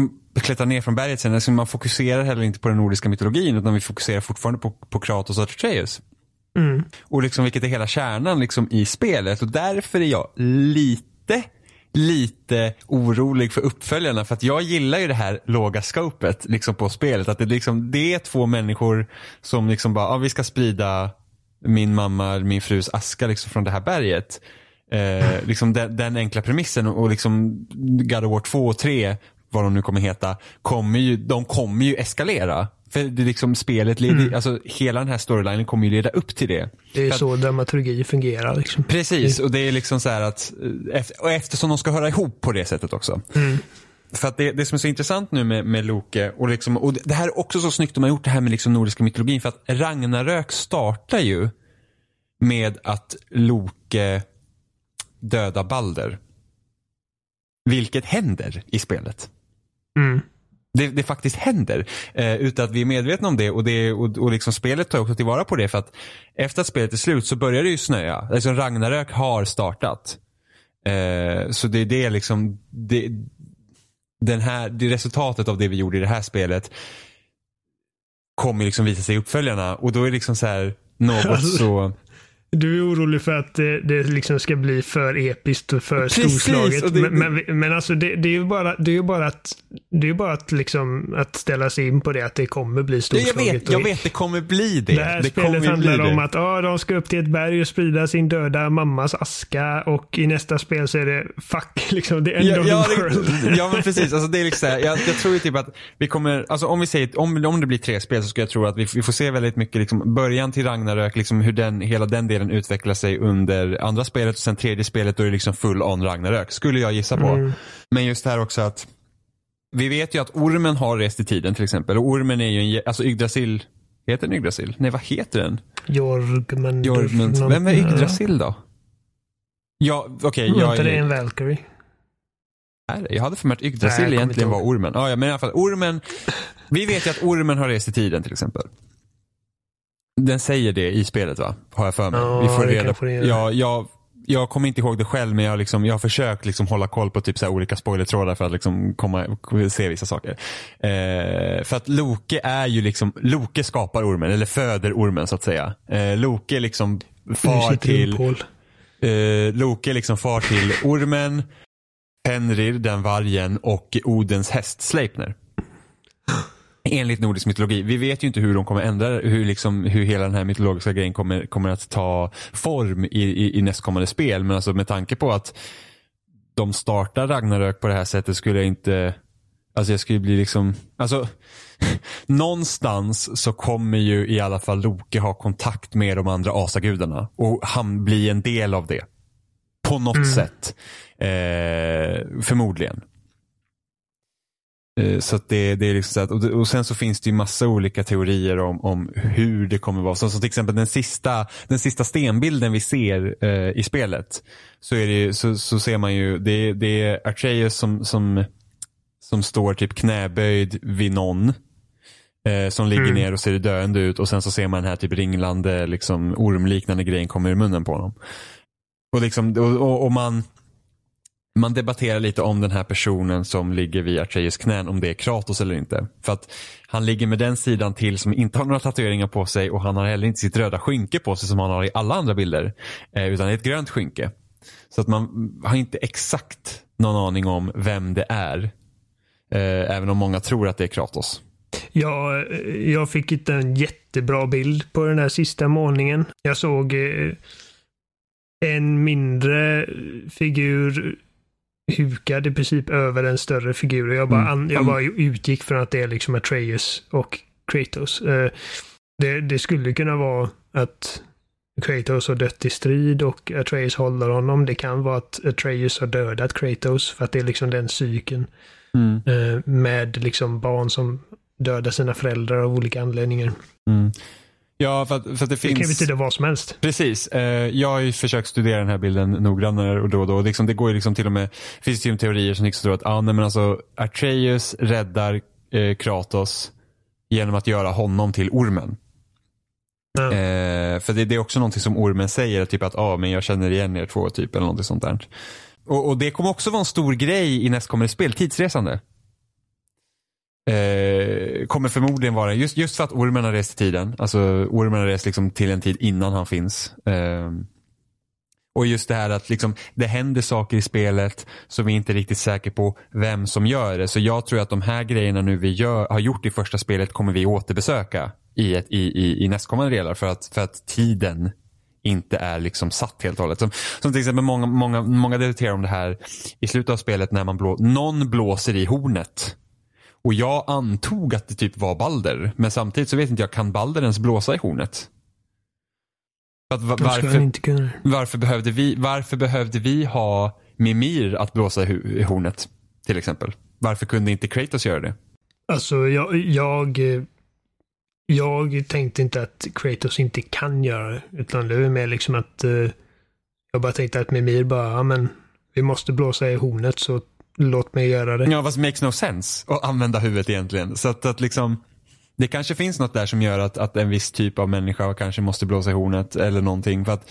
klättrar ner från berget sen. Alltså man fokuserar heller inte på den nordiska mytologin utan vi fokuserar fortfarande på, på Kratos och Atreus. Mm. Och liksom vilket är hela kärnan liksom i spelet och därför är jag lite lite orolig för uppföljarna för att jag gillar ju det här låga scopet liksom på spelet. Att det, liksom, det är två människor som liksom bara, ah, vi ska sprida min mamma, min frus aska liksom från det här berget. Eh, liksom den, den, enkla premissen och liksom God of War 2 och 3, vad de nu kommer heta, kommer ju, de kommer ju eskalera. För det liksom spelet, leder, mm. alltså hela den här storylinen kommer ju leda upp till det. Det är att, så dramaturgi fungerar. Liksom. Precis, och det är liksom så här att, eh, och eftersom de ska höra ihop på det sättet också. Mm. För att det, det som är så intressant nu med, med Loke och, liksom, och det här är också så snyggt de har gjort det här med liksom nordiska mytologin för att Ragnarök startar ju med att Loke dödar Balder. Vilket händer i spelet. Mm det, det faktiskt händer. Eh, utan att vi är medvetna om det och, det, och, och liksom spelet tar också tillvara på det. För att efter att spelet är slut så börjar det ju snöa. Alltså Ragnarök har startat. Eh, så det är det liksom, det, den här, det resultatet av det vi gjorde i det här spelet kommer liksom visa sig i uppföljarna. Och då är det liksom så här, något så du är orolig för att det, det liksom ska bli för episkt och för Precis, storslaget. Och det, men, men, men, alltså det, det, är ju bara, det är bara att, det är bara att, liksom, att ställa sig in på det att det kommer bli storslaget. Jag vet, jag vet det kommer bli det. Det här det spelet handlar om att ah, de ska upp till ett berg och sprida sin döda mammas aska och i nästa spel så är det fuck, liksom the end ja, of ja, the world. ja men precis, alltså, det är liksom, jag, jag tror ju typ att vi kommer, alltså om vi säger, om, om det blir tre spel så skulle jag tro att vi, vi får se väldigt mycket liksom, början till Ragnarök, liksom hur den, hela den delen utvecklar sig under andra spelet och sen tredje spelet då är det liksom full on Ragnarök. Skulle jag gissa på. Mm. Men just det här också att vi vet ju att ormen har rest i tiden till exempel. Och ormen är ju en, alltså Yggdrasil, heter den Yggdrasil? Nej vad heter den? Jorgmund. Jorgmund. Vem är Yggdrasil då? Ja, okej. Okay, jag inte det en Valkyrie? Jag hade för mig att Yggdrasil egentligen var ormen. Ja, men i alla fall ormen. Vi vet ju att ormen har rest i tiden till exempel. Den säger det i spelet va? Har jag för mig. Ja, Vi får reda på Ja, jag, jag kommer inte ihåg det själv men jag har, liksom, jag har försökt liksom hålla koll på typ så olika spoilertrådar för att liksom komma, se vissa saker. Eh, för att Loke är ju liksom, Loke skapar ormen, eller föder ormen så att säga. Eh, Loke liksom far till eh, Loke liksom far till ormen, Fenrir, den vargen och Odens häst Sleipner. Enligt nordisk mytologi. Vi vet ju inte hur de kommer ändra hur, liksom, hur hela den här mytologiska grejen kommer, kommer att ta form i, i, i nästkommande spel. Men alltså med tanke på att de startar Ragnarök på det här sättet skulle jag inte Alltså jag skulle bli liksom, alltså någonstans så kommer ju i alla fall Loke ha kontakt med de andra asagudarna och han blir en del av det. På något mm. sätt. Eh, förmodligen. Eh, så det, det är liksom så att, och, sen så finns det ju massa olika teorier om, om hur det kommer vara. Så till exempel den sista, den sista stenbilden vi ser eh, i spelet. Så, är det, så, så ser man ju, det, det är Atreus som, som, som står typ knäböjd vid någon. Eh, som ligger mm. ner och ser döende ut och sen så ser man den här typ ringlande liksom ormliknande grejen kommer i munnen på honom. Och, liksom, och, och, och man man debatterar lite om den här personen som ligger vid Atreus knän, om det är Kratos eller inte. För att han ligger med den sidan till som inte har några tatueringar på sig och han har heller inte sitt röda skynke på sig som han har i alla andra bilder. Eh, utan ett grönt skynke. Så att man har inte exakt någon aning om vem det är. Eh, även om många tror att det är Kratos. Ja, eh, jag fick inte en jättebra bild på den där sista målningen. Jag såg eh, en mindre figur hukad i princip över en större figur. Jag bara, mm. jag bara utgick från att det är liksom Atreus och Kratos. Eh, det, det skulle kunna vara att Kratos har dött i strid och Atreus håller honom. Det kan vara att Atreus har dödat Kratos för att det är liksom den cykeln. Mm. Eh, med liksom barn som dödar sina föräldrar av olika anledningar. Mm. Ja, för att, för att det finns... Det kan betyda vad som helst. Precis. Eh, jag har ju försökt studera den här bilden noggrannare och då och då. Liksom, det går ju liksom till och med, finns det ju teorier som liksom tror att ah, nej, men alltså, Atreus räddar eh, Kratos genom att göra honom till ormen. Mm. Eh, för det, det, är också någonting som ormen säger, typ att ah, men jag känner igen er två, typ, eller något sånt där. Och, och, det kommer också vara en stor grej i nästkommande spel, tidsresande. Eh, kommer förmodligen vara, just, just för att ormen har rest i tiden. Alltså ormen har rest liksom till en tid innan han finns. Eh, och just det här att liksom, det händer saker i spelet som vi inte är riktigt säker på vem som gör det. Så jag tror att de här grejerna nu vi gör, har gjort i första spelet kommer vi återbesöka i, ett, i, i, i nästkommande delar. För att, för att tiden inte är liksom satt helt och hållet. Som, som till exempel många, många, många debatterar om det här i slutet av spelet när man blå, någon blåser i hornet. Och jag antog att det typ var Balder. Men samtidigt så vet inte jag, kan Balder ens blåsa i hornet? Att, varför, varför, behövde vi, varför behövde vi ha Mimir att blåsa i hornet? Till exempel. Varför kunde inte Kratos göra det? Alltså jag, jag, jag tänkte inte att Kratos inte kan göra det. Utan det är mer liksom att uh, jag bara tänkte att Mimir bara, ja men vi måste blåsa i hornet så låt mig göra det. Ja, fast makes no sense att använda huvudet egentligen. Så att, att liksom, det kanske finns något där som gör att, att en viss typ av människa kanske måste blåsa i hornet eller någonting. För att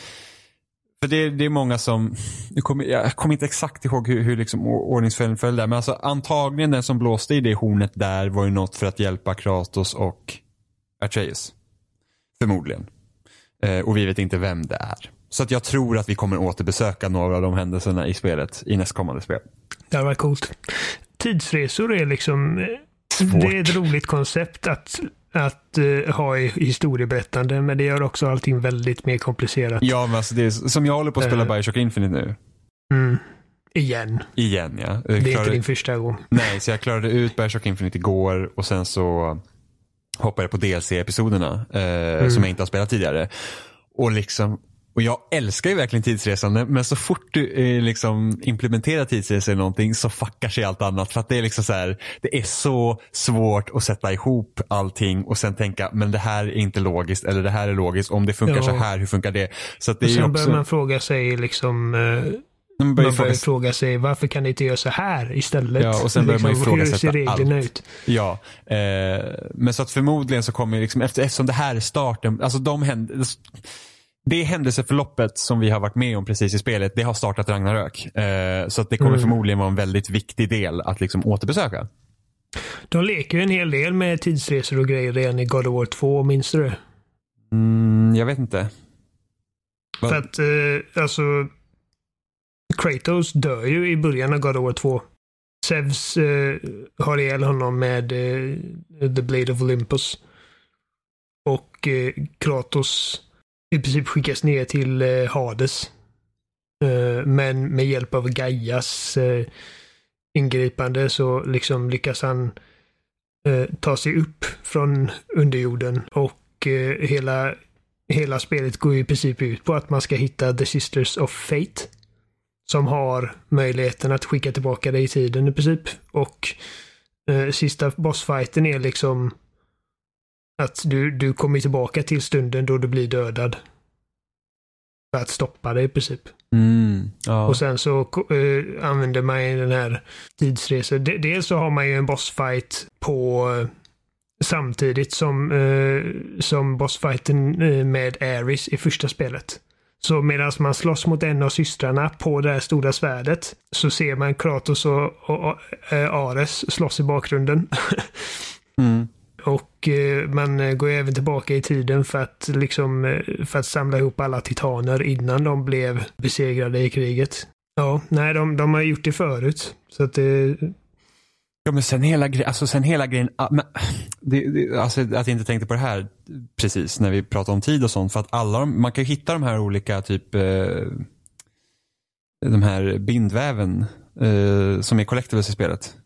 för det, det är många som, jag kommer, jag kommer inte exakt ihåg hur, hur liksom ordningsföljden föll där, men alltså antagligen den som blåste i det hornet där var ju något för att hjälpa Kratos och Atreus. Förmodligen. Eh, och vi vet inte vem det är. Så att jag tror att vi kommer återbesöka några av de händelserna i spelet i nästkommande spel. Det varit coolt. Tidsresor är liksom eh, Svårt. Det är ett roligt koncept att, att uh, ha i historieberättande, men det gör också allting väldigt mer komplicerat. Ja, men alltså det är, som jag håller på att spela uh, Bioshock Infinite nu. Mm. Igen. Igen, ja. Jag det är inte din första gång. Nej, så jag klarade ut Bioshock Infinite igår och sen så hoppade jag på DLC-episoderna eh, mm. som jag inte har spelat tidigare. Och liksom och jag älskar ju verkligen tidsresande men så fort du eh, liksom implementerar tidsresor i någonting så fuckar sig allt annat. För att det är liksom så här, det är så svårt att sätta ihop allting och sen tänka men det här är inte logiskt eller det här är logiskt. Om det funkar ja. så här, hur funkar det? Så att det och sen också... börjar man fråga sig liksom eh... Man börjar, man börjar fråga... sig varför kan det inte göra så här istället? Ja, och sen börjar man liksom, ifrågasätta allt. Ut? Ja, eh, men så att förmodligen så kommer liksom, efter, eftersom det här är starten, alltså de händer, det händelseförloppet som vi har varit med om precis i spelet, det har startat Ragnarök. Eh, så att det kommer mm. förmodligen vara en väldigt viktig del att liksom återbesöka. De leker ju en hel del med tidsresor och grejer redan i God of War 2, minns du det? Mm, jag vet inte. Vad? För att, eh, alltså, Kratos dör ju i början av God of War 2. Zeus eh, har ihjäl honom med eh, The Blade of Olympus. Och eh, Kratos i princip skickas ner till eh, Hades. Eh, men med hjälp av Gaias eh, ingripande så liksom lyckas han eh, ta sig upp från underjorden och eh, hela, hela spelet går i princip ut på att man ska hitta The Sisters of Fate. Som har möjligheten att skicka tillbaka dig i tiden i princip. Och eh, sista bossfighten är liksom att du, du kommer tillbaka till stunden då du blir dödad. För att stoppa dig i princip. Mm, ja. Och sen så uh, använder man ju den här tidsresan. Dels så har man ju en bossfight på uh, samtidigt som, uh, som bossfighten med Aris i första spelet. Så medan man slåss mot en av systrarna på det här stora svärdet så ser man Kratos och, och, och Ares slåss i bakgrunden. mm. Och eh, man eh, går även tillbaka i tiden för att, liksom, eh, för att samla ihop alla titaner innan de blev besegrade i kriget. Ja, nej, de, de har gjort det förut. Så att det... Ja, men sen hela, alltså sen hela grejen, ah, men, det, det, alltså att jag inte tänkte på det här precis när vi pratar om tid och sånt. För att alla de, man kan ju hitta de här olika typ, eh, de här bindväven eh, som är collectibles i spelet.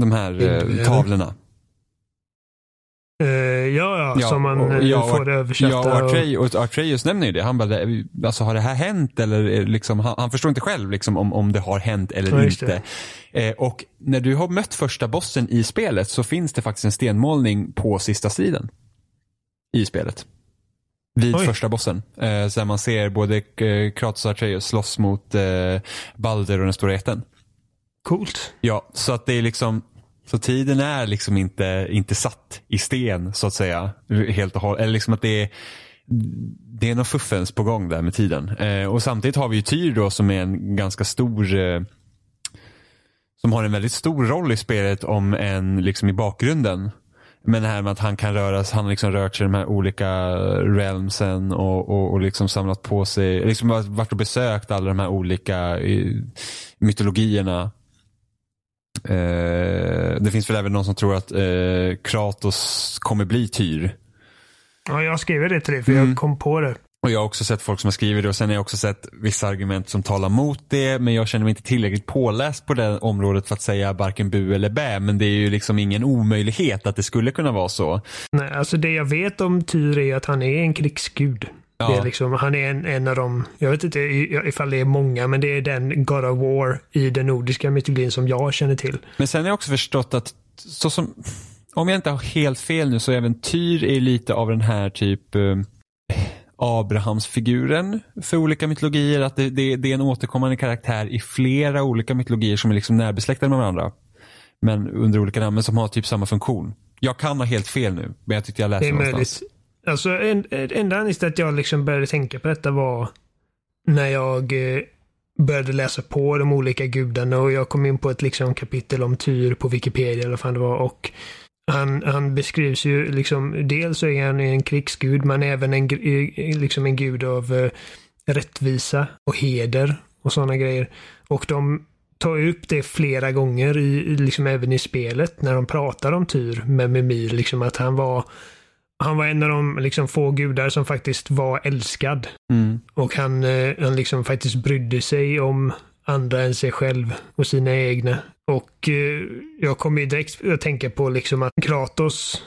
De här eh, tavlorna. Uh, ja, ja, ja, som man och, ja, får översätta. Ja, och, Artrey, och Artreus nämner ju det. Han bara, alltså har det här hänt eller liksom, han, han förstår inte själv liksom, om, om det har hänt eller ja, inte. Eh, och när du har mött första bossen i spelet så finns det faktiskt en stenmålning på sista striden. I spelet. Vid Oj. första bossen. Eh, så man ser både eh, Kratos och Artreus slåss mot eh, Balder och den stora jätten. Coolt. Ja, så att det är liksom så tiden är liksom inte, inte satt i sten så att säga. Helt och hållet. Eller liksom att det är, det är något fuffens på gång där med tiden. Eh, och samtidigt har vi ju Tyr då som är en ganska stor eh, som har en väldigt stor roll i spelet om en liksom i bakgrunden. Men det här med att han kan röra sig, han har liksom rört sig i de här olika realmsen och, och, och liksom samlat på sig, liksom varit och besökt alla de här olika eh, mytologierna. Eh, det finns väl även någon som tror att eh, Kratos kommer bli Tyr. Ja, jag skrev det till dig för mm. jag kom på det. Och Jag har också sett folk som har skrivit det och sen har jag också sett vissa argument som talar mot det. Men jag känner mig inte tillräckligt påläst på det området för att säga varken bu eller bä. Men det är ju liksom ingen omöjlighet att det skulle kunna vara så. Nej, alltså det jag vet om Tyr är att han är en krigsgud. Ja. Det är liksom, han är en, en av de, jag vet inte ifall det är många, men det är den God of War i den nordiska mytologin som jag känner till. Men sen har jag också förstått att, så som, om jag inte har helt fel nu, så även Tyr är lite av den här typ eh, Abrahamsfiguren för olika mytologier. Att det, det, det, är en återkommande karaktär i flera olika mytologier som är liksom närbesläktade med varandra. Men under olika namn, men som har typ samma funktion. Jag kan ha helt fel nu, men jag tyckte jag läste det är någonstans. Möjligt. Alltså en, enda anledningen till att jag liksom började tänka på detta var när jag eh, började läsa på de olika gudarna och jag kom in på ett liksom kapitel om Tyr på Wikipedia eller vad fan det var och han, han beskrivs ju liksom, dels är han en krigsgud men även en, eh, liksom en gud av eh, rättvisa och heder och sådana grejer. Och de tar upp det flera gånger i, liksom även i spelet när de pratar om Tyr med Mimir, liksom att han var han var en av de liksom, få gudar som faktiskt var älskad. Mm. Och han, eh, han liksom faktiskt brydde sig om andra än sig själv och sina egna. Och eh, jag kommer direkt att tänka på liksom att Kratos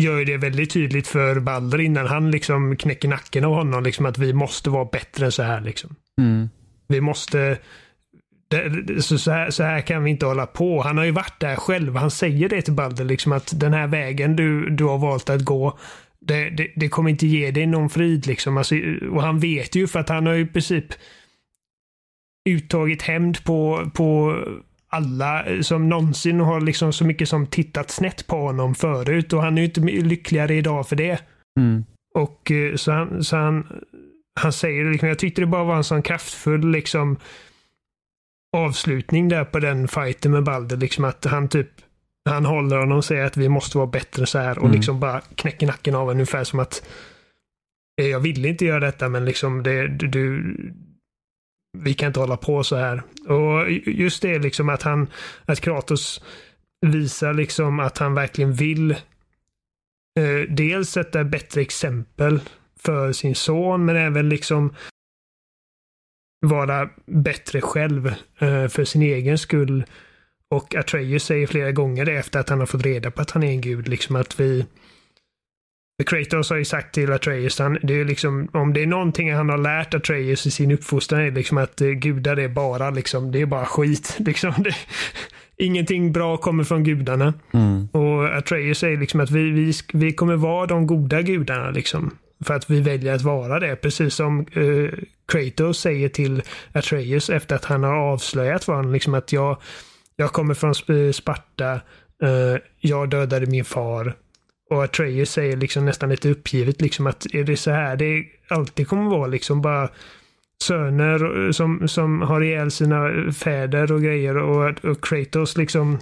gör det väldigt tydligt för Balder innan han liksom knäcker nacken av honom. Liksom att vi måste vara bättre än så här. Liksom. Mm. Vi måste det, så, så, här, så här kan vi inte hålla på. Han har ju varit där själv. Han säger det till Balder, liksom att den här vägen du, du har valt att gå, det, det, det kommer inte ge dig någon frid. Liksom. Alltså, och han vet ju för att han har ju i princip uttagit hämnd på, på alla som någonsin har liksom så mycket som tittat snett på honom förut och han är ju inte lyckligare idag för det. Mm. Och eh, så han, så han, han säger liksom, jag tyckte det bara var en sån kraftfull liksom avslutning där på den fighten med Balder. Liksom att han typ han håller honom och säger att vi måste vara bättre så här och mm. liksom bara knäcker nacken av honom ungefär som att eh, jag ville inte göra detta men liksom det, du, vi kan inte hålla på så här. Och just det liksom att han, att Kratos visar liksom att han verkligen vill eh, dels sätta bättre exempel för sin son, men även liksom vara bättre själv eh, för sin egen skull. Och Atreus säger flera gånger efter att han har fått reda på att han är en gud, liksom att vi Kratos har ju sagt till Atreus, han, det är liksom, om det är någonting han har lärt Atreus i sin uppfostran är liksom att eh, gudar är bara liksom, det är bara skit. Liksom, det, ingenting bra kommer från gudarna. Mm. Och Atreus säger liksom att vi, vi, vi kommer vara de goda gudarna liksom. För att vi väljer att vara det. Precis som eh, Kratos säger till Atreus efter att han har avslöjat för honom. Liksom att jag, jag kommer från Sparta. Eh, jag dödade min far. Och Atreus säger liksom nästan lite uppgivet liksom att är det så här det alltid kommer vara liksom bara söner som, som har ihjäl sina fäder och grejer och, och Kratos liksom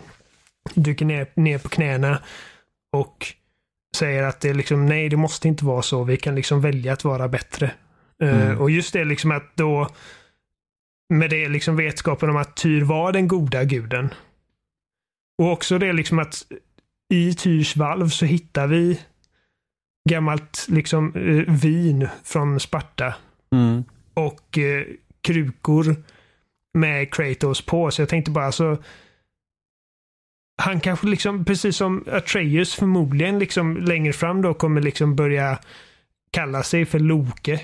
dyker ner, ner på knäna och säger att det liksom, nej det måste inte vara så. Vi kan liksom välja att vara bättre. Eh, mm. Uh, och just det liksom att då med det liksom vetskapen om att Tyr var den goda guden. Och också det liksom att i Tyrs valv så hittar vi gammalt liksom uh, vin från Sparta. Mm. Och uh, krukor med Kratos på. Så jag tänkte bara så han kanske liksom, precis som Atreus förmodligen liksom längre fram då kommer liksom börja kalla sig för Loke.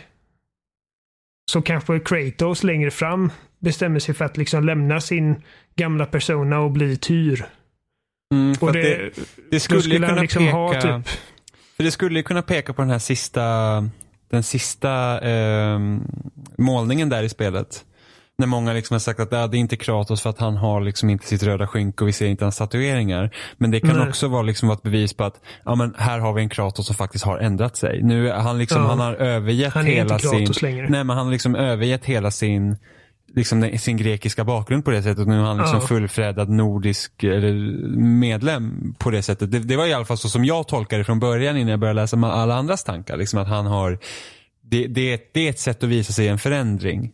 Så kanske Kratos längre fram bestämmer sig för att liksom lämna sin gamla persona och bli Tyr. Mm, och det, det, det skulle, skulle kunna liksom peka, ha typ... För det skulle kunna peka på den här sista, den sista eh, målningen där i spelet. När många liksom har sagt att det är inte Kratos för att han har liksom inte sitt röda skynke och vi ser inte hans tatueringar. Men det kan Nej. också vara liksom ett bevis på att ja, men här har vi en Kratos som faktiskt har ändrat sig. Nu han liksom, ja. han har övergett han hela sin... Längre. Nej, men han har liksom övergett hela sin liksom sin grekiska bakgrund på det sättet. Nu är han liksom ja. fullfrädad nordisk medlem på det sättet. Det, det, var i alla fall så som jag tolkade det från början innan jag började läsa alla andras tankar. Liksom att han har, det, det, det är ett sätt att visa sig en förändring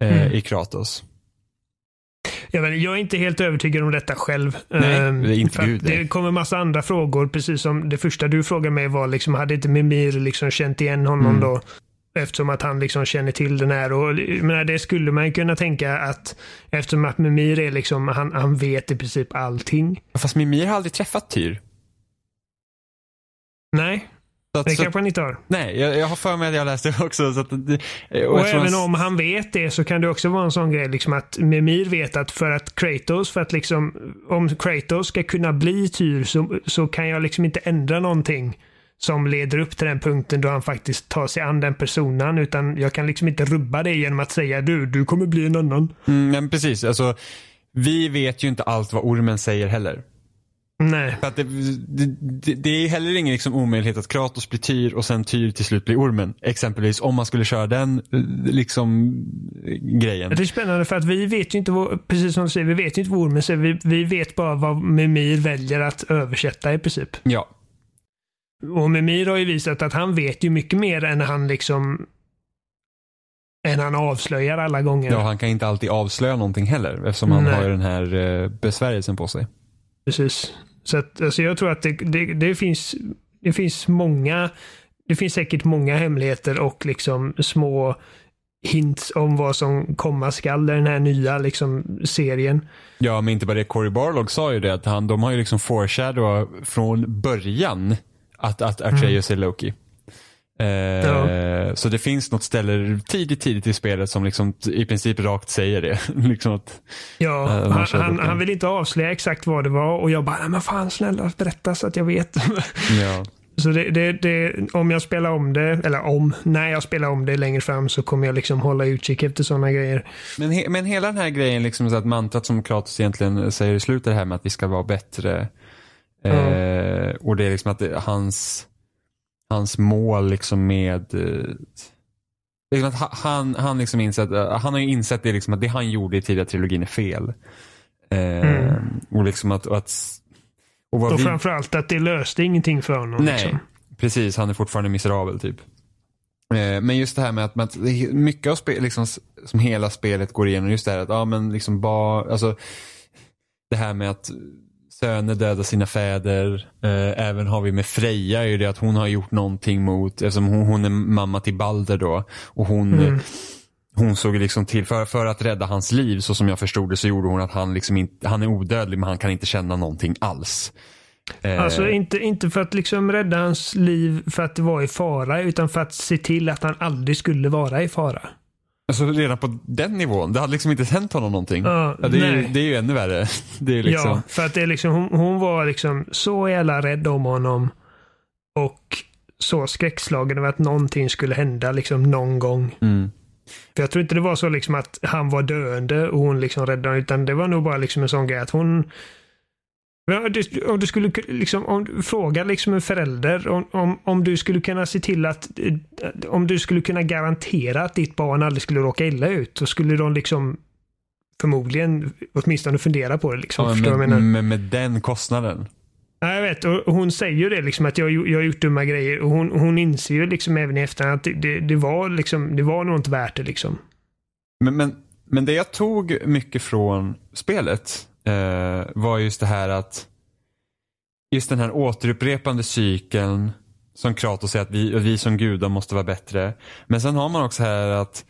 eh, mm. i Kratos. Ja, men jag är inte helt övertygad om detta själv. Nej, ehm, det, inte Gud, det kommer massa andra frågor, precis som det första du frågade mig var, liksom, hade inte Mimir liksom känt igen honom mm. då? Eftersom att han liksom känner till den här. Och, menar, det skulle man kunna tänka att eftersom att Mimir är liksom, han, han vet i princip allting. Fast Mimir har aldrig träffat Tyr. Nej, att, det kanske han inte har. Nej, jag, jag har för mig att jag läste det också. Så att, och, och även man... om han vet det så kan det också vara en sån grej liksom att Mimir vet att för att Kratos, för att liksom om Kratos ska kunna bli Tyr så, så kan jag liksom inte ändra någonting som leder upp till den punkten då han faktiskt tar sig an den personen. Utan jag kan liksom inte rubba det genom att säga du, du kommer bli en annan. Mm, men precis, alltså vi vet ju inte allt vad ormen säger heller. Nej. För att det, det, det, är heller ingen liksom omöjlighet att Kratos blir Tyr och sen Tyr till slut blir ormen. Exempelvis om man skulle köra den liksom grejen. Det är spännande för att vi vet ju inte, vad, precis som du säger, vi vet ju inte vad ormen säger. Vi, vi vet bara vad Mimir väljer att översätta i princip. Ja. Och Mimir har ju visat att han vet ju mycket mer än han liksom än han avslöjar alla gånger. Ja, han kan inte alltid avslöja någonting heller eftersom han Nej. har den här eh, besvärjelsen på sig. Precis. Så att, alltså jag tror att det, det, det, finns, det finns många, det finns säkert många hemligheter och liksom små hints om vad som komma skall i den här nya liksom, serien. Ja, men inte bara det. Cory Barlog sa ju det att han, de har ju liksom foreshadow från början att, att Atreus mm. är Loki. Eh, ja. Så det finns något ställe tidigt, tidigt i spelet som liksom i princip rakt säger det. liksom att, ja, äh, han, han, han, vill inte avslöja exakt vad det var och jag bara, men fan snälla berätta så att jag vet. ja. Så det, det, det, om jag spelar om det, eller om, när jag spelar om det längre fram så kommer jag liksom hålla utkik efter sådana grejer. Men, he, men hela den här grejen, liksom så att mantrat som Kratos egentligen säger i slutet här med att vi ska vara bättre. Eh, och det är liksom att hans hans mål liksom med eh, liksom att han, han, liksom insett, eh, han har ju insett det liksom att det han gjorde i tidigare trilogin är fel. Eh, mm. Och liksom att, och att och, och vi... framförallt att det löste ingenting för honom. Nej, liksom. precis. Han är fortfarande miserabel typ. Men just det här med att, mycket av spel, liksom, som hela spelet går igenom, just det här att, ja men liksom bara, alltså det här med att söner dödar sina fäder. Eh, även har vi med Freja är ju det att hon har gjort någonting mot, eftersom hon, hon är mamma till Balder då. Och hon, mm. hon såg liksom till, för, för att rädda hans liv så som jag förstod det så gjorde hon att han liksom inte, han är odödlig men han kan inte känna någonting alls. Eh. Alltså inte, inte för att liksom rädda hans liv för att det var i fara utan för att se till att han aldrig skulle vara i fara. Alltså redan på den nivån, det hade liksom inte hänt honom någonting. Uh, ja, det, är ju, det är ju ännu värre. Det är liksom... Ja, för att det är liksom, hon, hon, var liksom så jävla rädd om honom. Och så skräckslagen över att någonting skulle hända liksom någon gång. Mm. För jag tror inte det var så liksom att han var döende och hon liksom räddade honom, utan det var nog bara liksom en sån grej att hon om du skulle liksom, om du frågar liksom en förälder om, om, om du skulle kunna se till att om du skulle kunna garantera att ditt barn aldrig skulle råka illa ut så skulle de liksom förmodligen åtminstone fundera på det. Liksom, ja, med, med, med, den kostnaden. Ja, jag vet. Och hon säger ju det liksom att jag, jag har gjort dumma grejer och hon, hon inser ju liksom även i efterhand att det, det, det, var liksom, det var nog inte värt det liksom. Men, men, men det jag tog mycket från spelet eh, var just det här att just den här återupprepande cykeln som Kratos säger att vi, vi som gudar måste vara bättre. Men sen har man också här att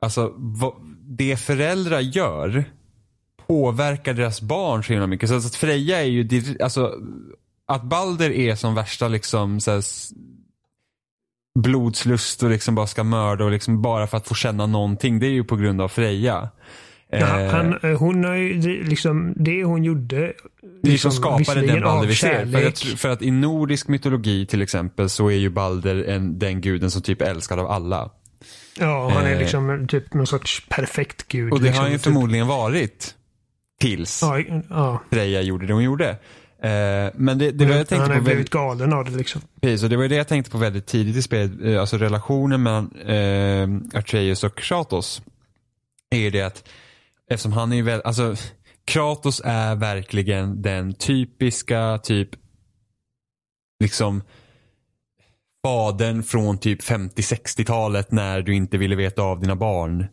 alltså, vad, det föräldrar gör påverkar deras barn så himla mycket. Så att Freja är ju, alltså att Balder är som värsta liksom så här, blodslust och liksom bara ska mörda och liksom bara för att få känna någonting. Det är ju på grund av Freja. Ja, han, eh, hon har ju, liksom, det hon gjorde. Liksom, skapade den Balder vi ser. För att, för att, i nordisk mytologi till exempel så är ju Balder en, den guden som typ är älskad av alla. Ja, han är eh, liksom typ någon sorts perfekt gud. Och det liksom, har han ju typ. förmodligen varit. Tills ja, ja. Freja gjorde det hon gjorde. Eh, men det, det var jag tänkte han har blivit galen av det liksom. Precis, och det var det jag tänkte på väldigt tidigt i spelet. Eh, alltså relationen mellan eh, Atreus och Kratos. Är ju det att Eftersom han är väl, alltså Kratos är verkligen den typiska typ liksom fadern från typ 50-60-talet när du inte ville veta av dina barn.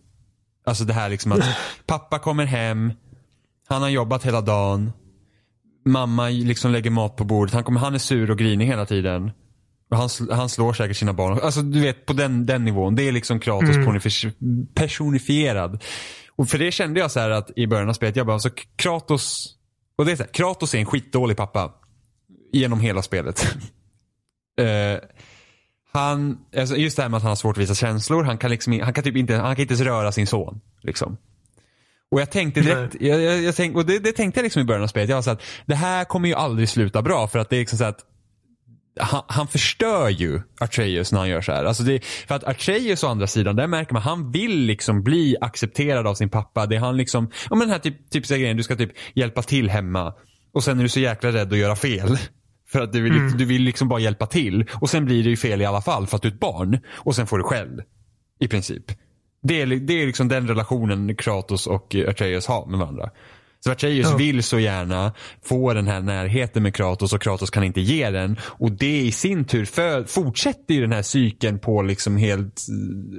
Alltså det här liksom att pappa kommer hem, han har jobbat hela dagen, mamma liksom lägger mat på bordet, han, kommer, han är sur och grinig hela tiden. Och han, han slår säkert sina barn. Alltså du vet på den, den nivån. Det är liksom Kratos mm. personifierad. Och för det kände jag så här att i början av spelet, jag bara, alltså Kratos, och det är så här, Kratos är en skitdålig pappa. Genom hela spelet. uh, han, alltså just det här med att han har svårt att visa känslor, han kan liksom, han kan typ inte, han kan inte ens röra sin son. Liksom. Och jag tänkte direkt, jag, jag, jag tänkte, och det, det, tänkte jag liksom i början av spelet, jag var så att det här kommer ju aldrig sluta bra för att det är liksom så att han, han, förstör ju Atreus när han gör så här. Alltså det, för att Atreus å andra sidan, där märker man han vill liksom bli accepterad av sin pappa. Det är han liksom, ja men den här typ, typiska grejen, du ska typ hjälpa till hemma. Och sen är du så jäkla rädd att göra fel. För att du vill, mm. du vill liksom bara hjälpa till. Och sen blir det ju fel i alla fall för att du är ett barn. Och sen får du skäll. I princip. Det är, det är liksom den relationen Kratos och Atreus har med varandra. Svartjeus ja. vill så gärna få den här närheten med Kratos och Kratos kan inte ge den. Och det i sin tur för, fortsätter ju den här cykeln på liksom helt,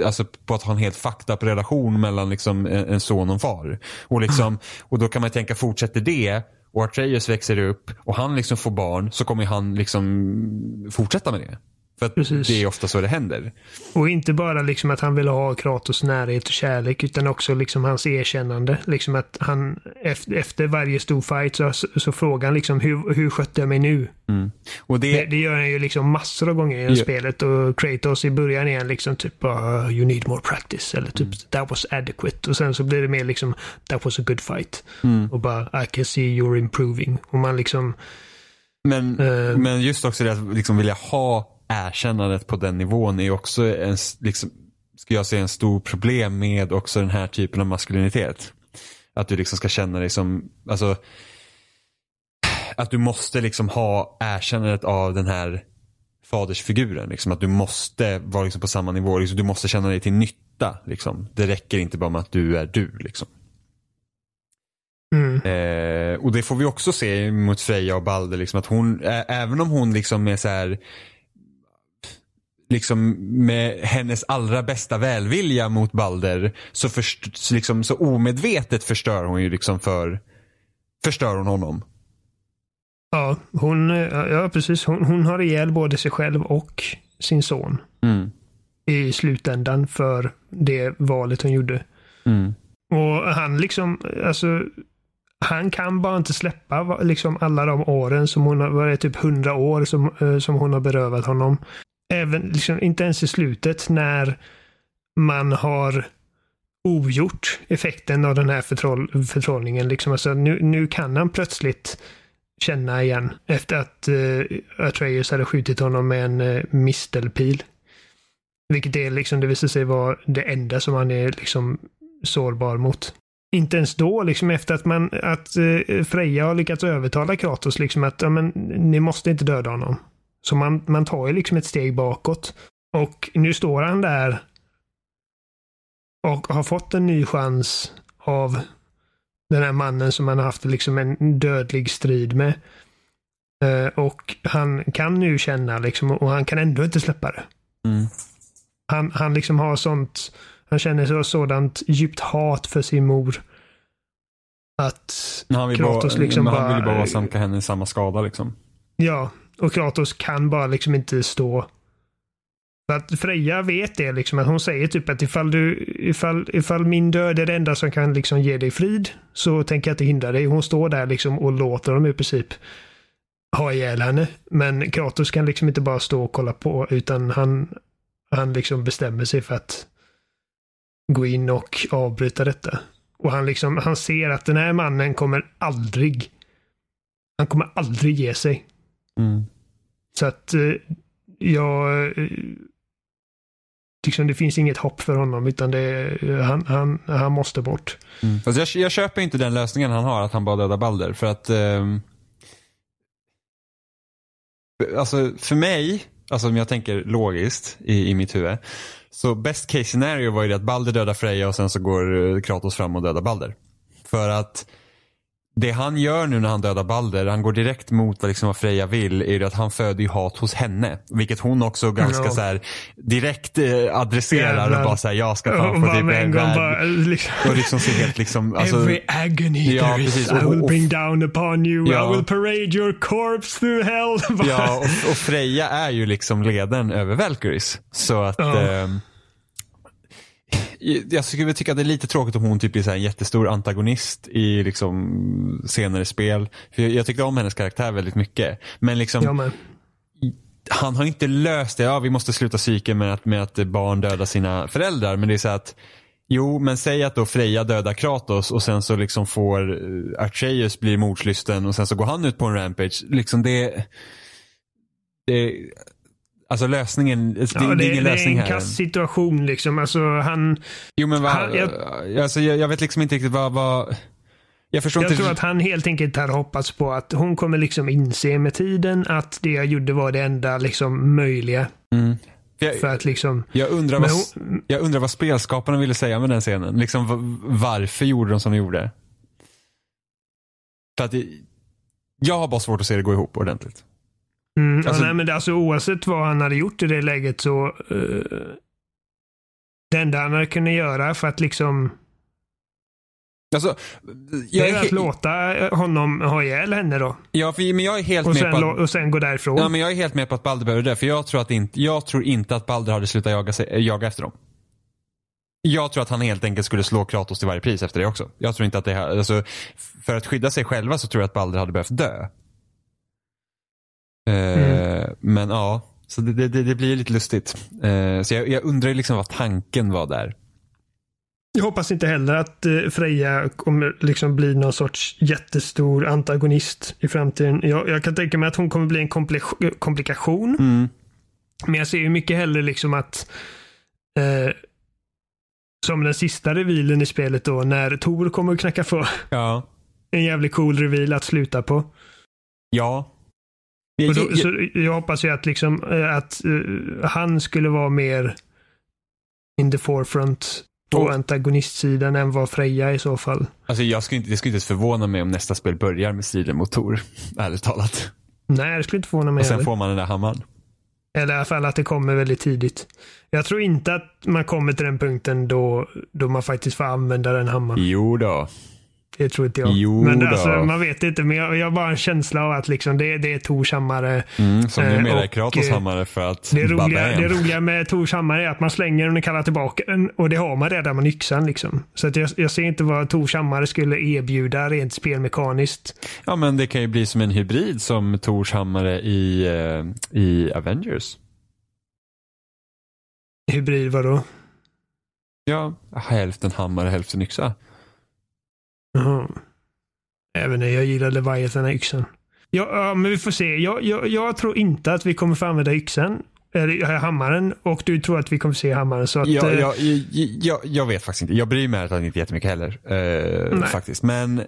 alltså på att ha en helt fucked up relation mellan liksom en, son och en far. Och, liksom, och då kan man tänka, fortsätter det och Atreus växer upp och han liksom får barn så kommer han liksom fortsätta med det. För Precis. det är ofta så det händer. Och inte bara liksom att han vill ha Kratos närhet och kärlek utan också liksom hans erkännande. Liksom att han efter, varje stor fight så, så frågar han liksom hur, hur skötte jag mig nu? Mm. Och det... det... Det, gör han ju liksom massor av gånger i ja. spelet och Kratos i början är han liksom typ uh, you need more practice eller typ mm. that was adequate och sen så blir det mer liksom that was a good fight. Mm. Och bara I can see you're improving. Och man liksom men, uh, men just också det att liksom vilja ha erkännandet på den nivån är också en, liksom, ska jag säga, en stor problem med också den här typen av maskulinitet. Att du liksom ska känna dig som, alltså, att du måste liksom ha erkännandet av den här fadersfiguren. Liksom, att du måste vara liksom på samma nivå. Liksom, du måste känna dig till nytta. Liksom. Det räcker inte bara med att du är du. Liksom. Mm. Eh, och det får vi också se mot Freja och Balder. Liksom, att hon, även om hon liksom är så här liksom med hennes allra bästa välvilja mot Balder så, först, liksom, så omedvetet förstör hon ju liksom för förstör hon honom. Ja, hon, ja precis. Hon, hon har ihjäl både sig själv och sin son. Mm. I slutändan för det valet hon gjorde. Mm. Och han liksom, alltså han kan bara inte släppa liksom alla de åren som hon har, varit typ hundra år som, eh, som hon har berövat honom. Även, liksom, inte ens i slutet när man har ogjort effekten av den här förtroll, förtrollningen. Liksom. Alltså, nu, nu kan han plötsligt känna igen efter att uh, Atreus hade skjutit honom med en uh, mistelpil. Vilket är liksom, det visar sig vara det enda som han är liksom sårbar mot. Inte ens då, liksom efter att man, att uh, Freja har lyckats övertala Kratos liksom att, ja men, ni måste inte döda honom. Så man, man tar ju liksom ett steg bakåt. Och nu står han där och har fått en ny chans av den här mannen som han har haft liksom en dödlig strid med. Uh, och han kan nu känna liksom, och han kan ändå inte släppa det. Mm. Han, han liksom har sånt, han känner så, sådant djupt hat för sin mor. Att han vill Kratos bara, liksom bara... Han vill bara åsamka henne samma skada liksom. Ja, och Kratos kan bara liksom inte stå för att Freja vet det liksom att hon säger typ att ifall du, ifall, ifall min död är det enda som kan liksom ge dig frid så tänker jag inte hindra dig. Hon står där liksom och låter dem i princip ha ihjäl henne. Men Kratos kan liksom inte bara stå och kolla på utan han, han liksom bestämmer sig för att gå in och avbryta detta. Och han liksom, han ser att den här mannen kommer aldrig, han kommer aldrig ge sig. Mm. Så att eh, jag liksom, det finns inget hopp för honom utan det, han, han, han måste bort. Mm. Alltså jag, jag köper inte den lösningen han har, att han bara dödar Balder. För att um, Alltså för mig, alltså om jag tänker logiskt i, i mitt huvud. Så best case scenario var ju det att Balder dödar Freja och sen så går Kratos fram och dödar Balder. För att det han gör nu när han dödar Balder, han går direkt mot liksom vad Freja vill, är att han föder ju hat hos henne. Vilket hon också ganska ja. så här, direkt eh, adresserar Jävlar. och bara säger jag ska fan få typ en värld. Liksom. Och liksom ser helt liksom. Alltså, Every agony ja, there is, I will bring down upon you, ja. I will parade your corpse through hell. ja, och, och, Freja är ju liksom ledaren över Valkyries. Så att ja. eh, jag skulle tycka att det är lite tråkigt om hon typ blir så en jättestor antagonist i liksom senare spel. För jag, jag tyckte om hennes karaktär väldigt mycket. Men liksom ja, han har inte löst det. Ja, vi måste sluta cykeln med att, med att barn dödar sina föräldrar. Men det är så att Jo, men säg att då Freja dödar Kratos och sen så liksom får eh, Archeus bli mordslysten och sen så går han ut på en rampage. Liksom det, det Alltså lösningen, det, ja, det, är ingen lösning här. Det är en kass situation liksom. Alltså han... Jo men vad, jag, alltså, jag, jag, vet liksom inte riktigt vad, vad jag jag tror att han helt enkelt har hoppats på att hon kommer liksom inse med tiden att det jag gjorde var det enda liksom möjliga. Mm. Jag, för att liksom, jag, undrar vad, hon, jag undrar vad spelskaparna ville säga med den scenen. Liksom, varför gjorde de som de gjorde? För att det, jag har bara svårt att se det gå ihop ordentligt. Mm, alltså, nej, men alltså, oavsett vad han hade gjort i det läget så uh, det enda han hade kunnat göra för att liksom Alltså, jag det är att låta honom ha ihjäl henne då. Ja, för, men jag är helt och med sen, på att, och sen gå därifrån. Ja, men jag är helt med på att Balder behöver det. För jag tror, att inte, jag tror inte att Balder hade slutat jaga, jaga efter dem. Jag tror att han helt enkelt skulle slå Kratos till varje pris efter det också. Jag tror inte att det alltså, för att skydda sig själva så tror jag att Balder hade behövt dö. Mm. Men ja, så det, det, det, blir lite lustigt. Eh, så jag, jag undrar liksom vad tanken var där. Jag hoppas inte heller att eh, Freja kommer liksom bli någon sorts jättestor antagonist i framtiden. Jag, jag kan tänka mig att hon kommer bli en komplikation. Mm. Men jag ser ju mycket hellre liksom att eh, som den sista revilen i spelet då när Tor kommer att knacka på. Ja. En jävligt cool reveal att sluta på. Ja, jag, då, jag, så jag hoppas ju att, liksom, eh, att uh, han skulle vara mer in the forefront på oh. antagonistsidan än vad Freja i så fall. Alltså jag skulle inte, det skulle inte förvåna mig om nästa spel börjar med striden mot Tor. Ärligt talat. Nej, det skulle inte förvåna mig Och sen heller. får man den där hammaren. Eller i alla fall att det kommer väldigt tidigt. Jag tror inte att man kommer till den punkten då, då man faktiskt får använda den hammaren. Jo då. Det tror inte jag. Jo men då. alltså, man vet inte, men jag, jag har bara en känsla av att liksom det, det är Tors hammare. Mm, som Eh, numera är och, Kratos eh, hammare för att Det roliga, det roliga med Tors hammare är att man slänger den och kallar tillbaka den. Och det har man redan med yxan. Liksom. Så att jag, jag ser inte vad Tors hammare skulle erbjuda rent spelmekaniskt. Ja men det kan ju bli som en hybrid som Tors hammare i, eh, i Avengers. Hybrid vadå? Ja, hälften hammare, hälften yxa. Jaha. Även när jag den Leviathan yxan. Ja, ja, men vi får se. Jag, jag, jag tror inte att vi kommer få använda yxan. Hammaren. Och du tror att vi kommer se hammaren. Så att, Jag, eh, jag, jag, vet faktiskt inte. Jag bryr mig ärligt inte jättemycket heller. Eh, faktiskt. Men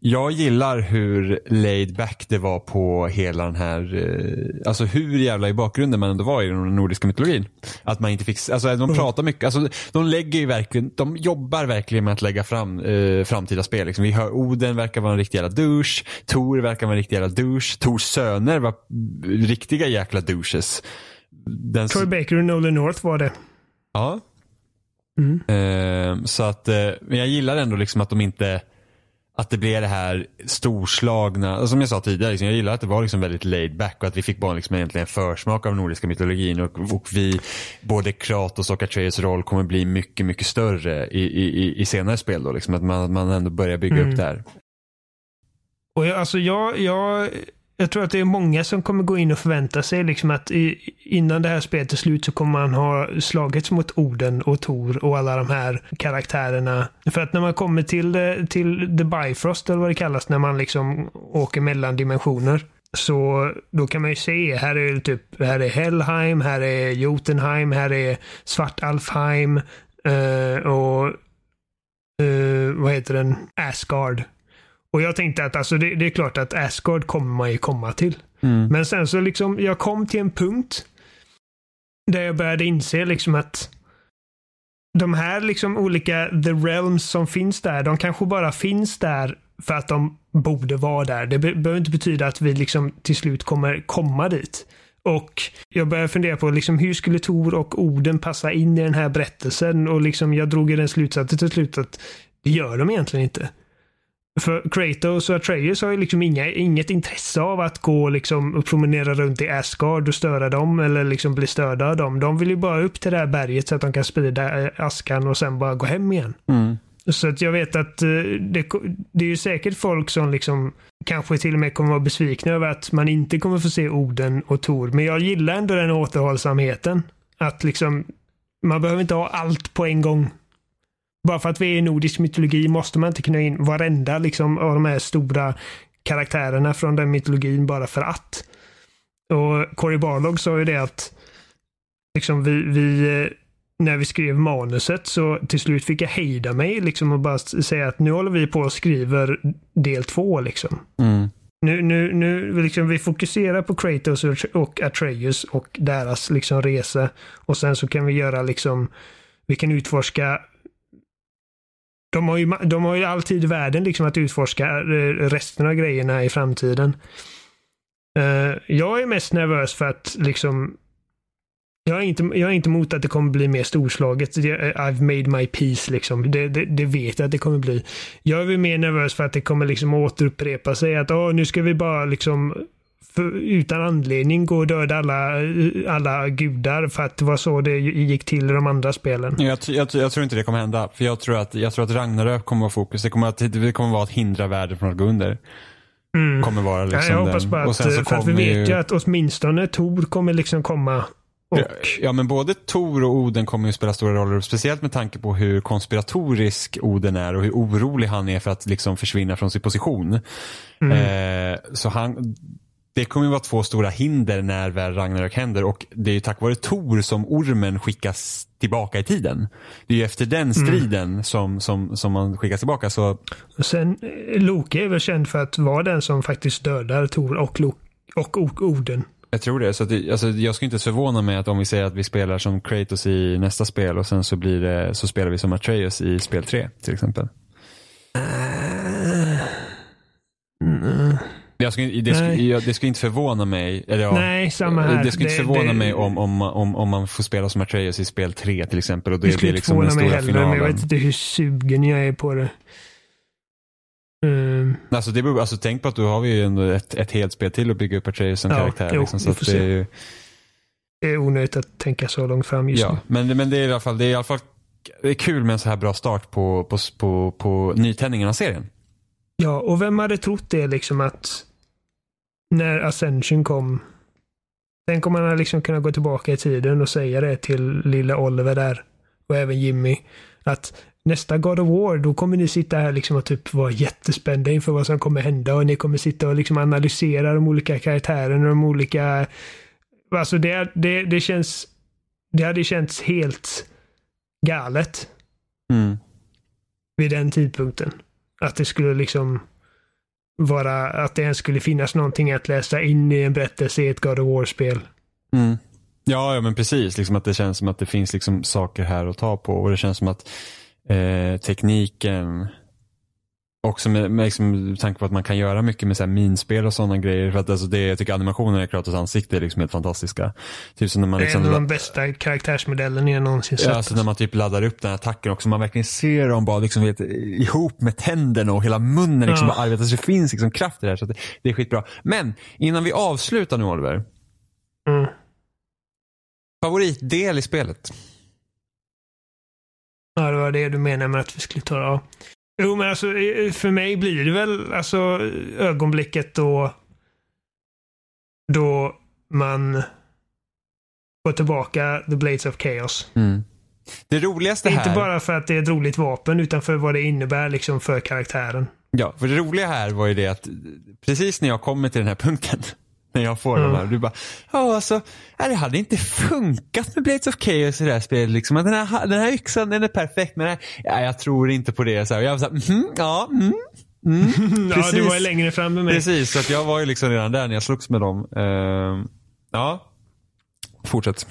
jag gillar hur laid back det var på hela den här, eh, alltså hur jävla i bakgrunden man ändå var i den nordiska mytologin. Att man inte fick, alltså de Mm. pratar mycket, alltså de lägger ju verkligen, de jobbar verkligen med att lägga fram eh, framtida spel. Liksom. Vi hör Oden verkar vara en riktig jävla douche, Tor verkar vara en riktig jävla douche, Tors söner var riktiga jäkla douches. Den, Troy Baker och Nolan North var det. Ja. Mm. Eh, så att, eh, men jag gillar ändå liksom att de inte, att det blev det här storslagna, som jag sa tidigare, liksom, jag gillar att det var liksom väldigt laid back och att vi fick bara liksom egentligen en försmak av nordiska mytologin och, och vi, både Kratos och Atreus roll kommer bli mycket, mycket större i, i, i- senare spel då, liksom, att man, man ändå börjar bygga Mm. upp där. Och jag, alltså jag, jag, jag tror att det är många som kommer gå in och förvänta sig liksom att i, innan det här spelet är slut så kommer man ha slagits mot Oden och Tor och alla de här karaktärerna. För att när man kommer till, till The Bifrost eller vad det kallas, när man liksom åker mellan dimensioner. Så då kan man ju se, här är typ, här är Helheim, här är Jotunheim, här är Svartalfheim eh, och eh, vad heter den? Asgard. Och jag tänkte att alltså det, det är klart att Asgard kommer man ju komma till. Men sen så liksom, jag kom till en punkt där jag började inse liksom att de här liksom olika the realms som finns där, de kanske bara finns där för att de borde vara där. Det be behöver inte betyda att vi liksom till slut kommer komma dit. Och jag började fundera på liksom hur skulle Tor och Oden passa in i den här berättelsen och liksom jag drog i den slutsatsen till slut att det gör de egentligen inte. För Kratos och Atreus har ju liksom inga, inget intresse av att gå liksom och promenera runt i Asgard och störa dem eller liksom bli störda av dem. De vill ju bara upp till det här berget så att de kan sprida eh, askan och sen bara gå hem igen. Mm. Så att jag vet att eh, det, det är ju säkert folk som liksom kanske till och med kommer vara besvikna över att man inte kommer få se Oden och Tor. Men jag gillar ändå den återhållsamheten. Att liksom, man behöver inte ha allt på en gång. Bara för att vi är i nordisk mytologi måste man inte kunna in varenda liksom av de här stora karaktärerna från den mytologin bara för att. Och Cory Barlog sa ju det att liksom vi, vi när vi skrev manuset så till slut fick jag hejda mig liksom och bara säga att nu håller vi på och skriver del två liksom. Mm. Nu, nu, nu liksom vi fokuserar på Kratos och- och Atreus och deras liksom resa. Och sen så kan vi göra liksom, vi kan utforska de har, ju, de har ju alltid i världen liksom att utforska eh, resten av grejerna i framtiden. Eh, jag är mest nervös för att liksom jag är, inte, jag är inte emot att det kommer bli mer storslaget. Eh, I've made my peace liksom. Det, det, det vet jag att det kommer bli. Jag är mer nervös för att det kommer liksom återupprepa sig. Att oh, nu ska vi bara liksom för, utan anledning gå och döda alla, alla gudar för att det var så det gick till i de andra spelen. Jag, jag, jag tror inte det kommer hända. För jag tror att, jag tror att Ragnarök kommer vara fokus. Det kommer att, det kommer vara att hindra världen från att gå under. Mm. Kommer vara liksom Ja, jag hoppas den. bara att, för att vi vet ju att åtminstone Tor kommer liksom komma och Ja, men både Tor och Oden kommer ju spela stora roller. Speciellt med tanke på hur konspiratorisk Oden är och hur orolig han är för att liksom försvinna från sin position. Mm. Eh, så han, det kommer ju vara två stora hinder när väl Ragnarök händer och det är ju tack vare Tor som ormen skickas tillbaka i tiden. Det är ju efter den striden som, som, som man skickas tillbaka. Så Och sen, eh, Loke är väl känd för att vara den som faktiskt dödar Tor och, Lo- och Oden. Jag tror det. Så att alltså, jag skulle inte förvåna mig att om vi säger att vi spelar som Kratos i nästa spel och sen så, blir det, så spelar vi som Atreus i spel 3 till exempel. Jag skulle, det, skulle, jag, det skulle inte förvåna mig. Eller ja, Nej, samma här. Det skulle inte förvåna det- mig om, om, om, om man får spela som Atreus i spel 3 till exempel. Och det, Det skulle inte liksom förvåna mig heller, finalen. men jag vet inte hur sugen jag är på det. Ehm, Alltså, det beror, alltså tänk på att då har ju ändå ett, ett helt spel till att bygga upp Atreus som Ja, karaktär. jo, liksom, så att det är ju, det är onödigt att tänka så långt fram just ja, nu. men, men det är i alla fall, det är i alla fall det är kul med en så här bra start på, på, på, på nytändningen av serien. Ja, och vem hade trott det liksom att när Ascension kom. Tänk om man hade liksom kunnat gå tillbaka i tiden och säga det till lilla Oliver där och även Jimmy. Att nästa God of War, då kommer ni sitta här liksom och typ vara jättespända inför vad som kommer hända och ni kommer sitta och liksom analysera de olika karaktärerna och de olika... Alltså det, det, det känns... Det hade känts helt galet Mm. vid den tidpunkten. Att det skulle liksom vara, att det ens skulle finnas någonting att läsa in i en berättelse i ett God of War-spel. Mm. Ja, ja, men precis. Liksom att det känns som att det finns liksom saker här att ta på. Och det känns som att eh, tekniken, också med, med liksom, tanke på att man kan göra mycket med så här minspel och sådana grejer. För att alltså det, jag tycker animationerna i Kratos ansikte är liksom helt fantastiska. Typ som när man Det är liksom, en av de bästa karaktärsmodellen jag någonsin sett. Ja, alltså när man typ laddar upp den här attacken också. Man verkligen ser dem bara liksom, vet, ihop med tänderna och hela munnen liksom Ja. arbetar. Så det finns liksom kraft i det här. Så det, det är skitbra. Men innan vi avslutar nu Oliver. Mm. Favoritdel i spelet? Ja, det var det du menade med att vi skulle ta det. Ja. Jo, men alltså för mig blir det väl alltså ögonblicket då då man får tillbaka The Blades of Chaos. Det roligaste här. Inte bara för att det är ett roligt vapen utan för vad det innebär liksom för karaktären. Ja, för det roliga här var ju det att precis när jag kommer till den här punkten. När jag får Mm. de här. Du bara, ja alltså, det hade inte funkat med Blades of Chaos i det här spelet. Liksom. Den, här, den här yxan den är perfekt men nej, ja, jag tror inte på det. Så här, och jag var så här, mhm, ja, mm, mm. Ja, du var ju längre fram med mig. Precis, så jag var ju liksom redan där när jag slogs med dem. Ehm, ja, fortsätt.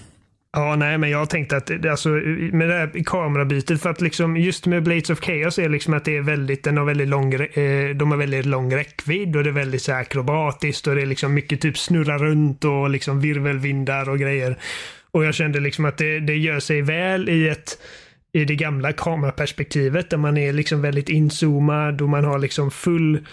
Ja, nej, men jag tänkte att alltså, med det här kamerabytet för att liksom just med Blades of Chaos är liksom att det är väldigt, den har väldigt lång, eh, de har väldigt lång räckvidd och det är väldigt så akrobatiskt och det är liksom mycket typ snurra runt och liksom virvelvindar och grejer. Och jag kände liksom att det, det gör sig väl i ett i det gamla kameraperspektivet där man är liksom väldigt inzoomad och man har liksom full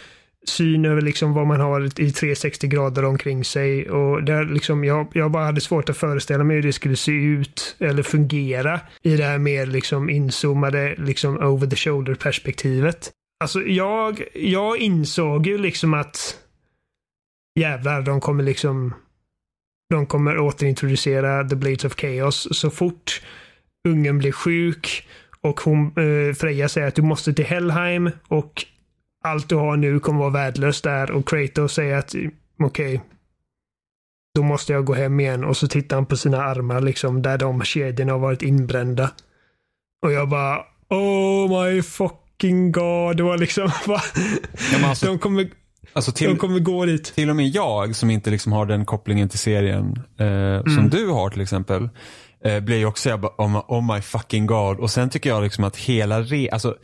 syn över liksom vad man har i 360 grader omkring sig. Och där liksom, jag, jag bara hade svårt att föreställa mig hur det skulle se ut eller fungera i det här mer liksom inzoomade, liksom over the shoulder perspektivet. Alltså jag, jag insåg ju liksom att jävlar, de kommer liksom de kommer återintroducera The Blades of Chaos så fort ungen blir sjuk och hon, eh, Freja säger att du måste till Helheim och allt du har nu kommer vara värdelöst där och Kratos säger att okej, då måste jag gå hem igen och så tittar han på sina armar liksom där de kedjorna har varit inbrända. Och jag bara Oh my fucking god. Det var liksom bara, Ja, alltså, de, kommer, alltså de till, kommer gå dit. till och med jag som inte liksom har den kopplingen till serien eh, som Mm. du har till exempel. Eh, blir ju också jag bara, oh, my, oh my fucking god. Och sen tycker jag liksom att hela re, alltså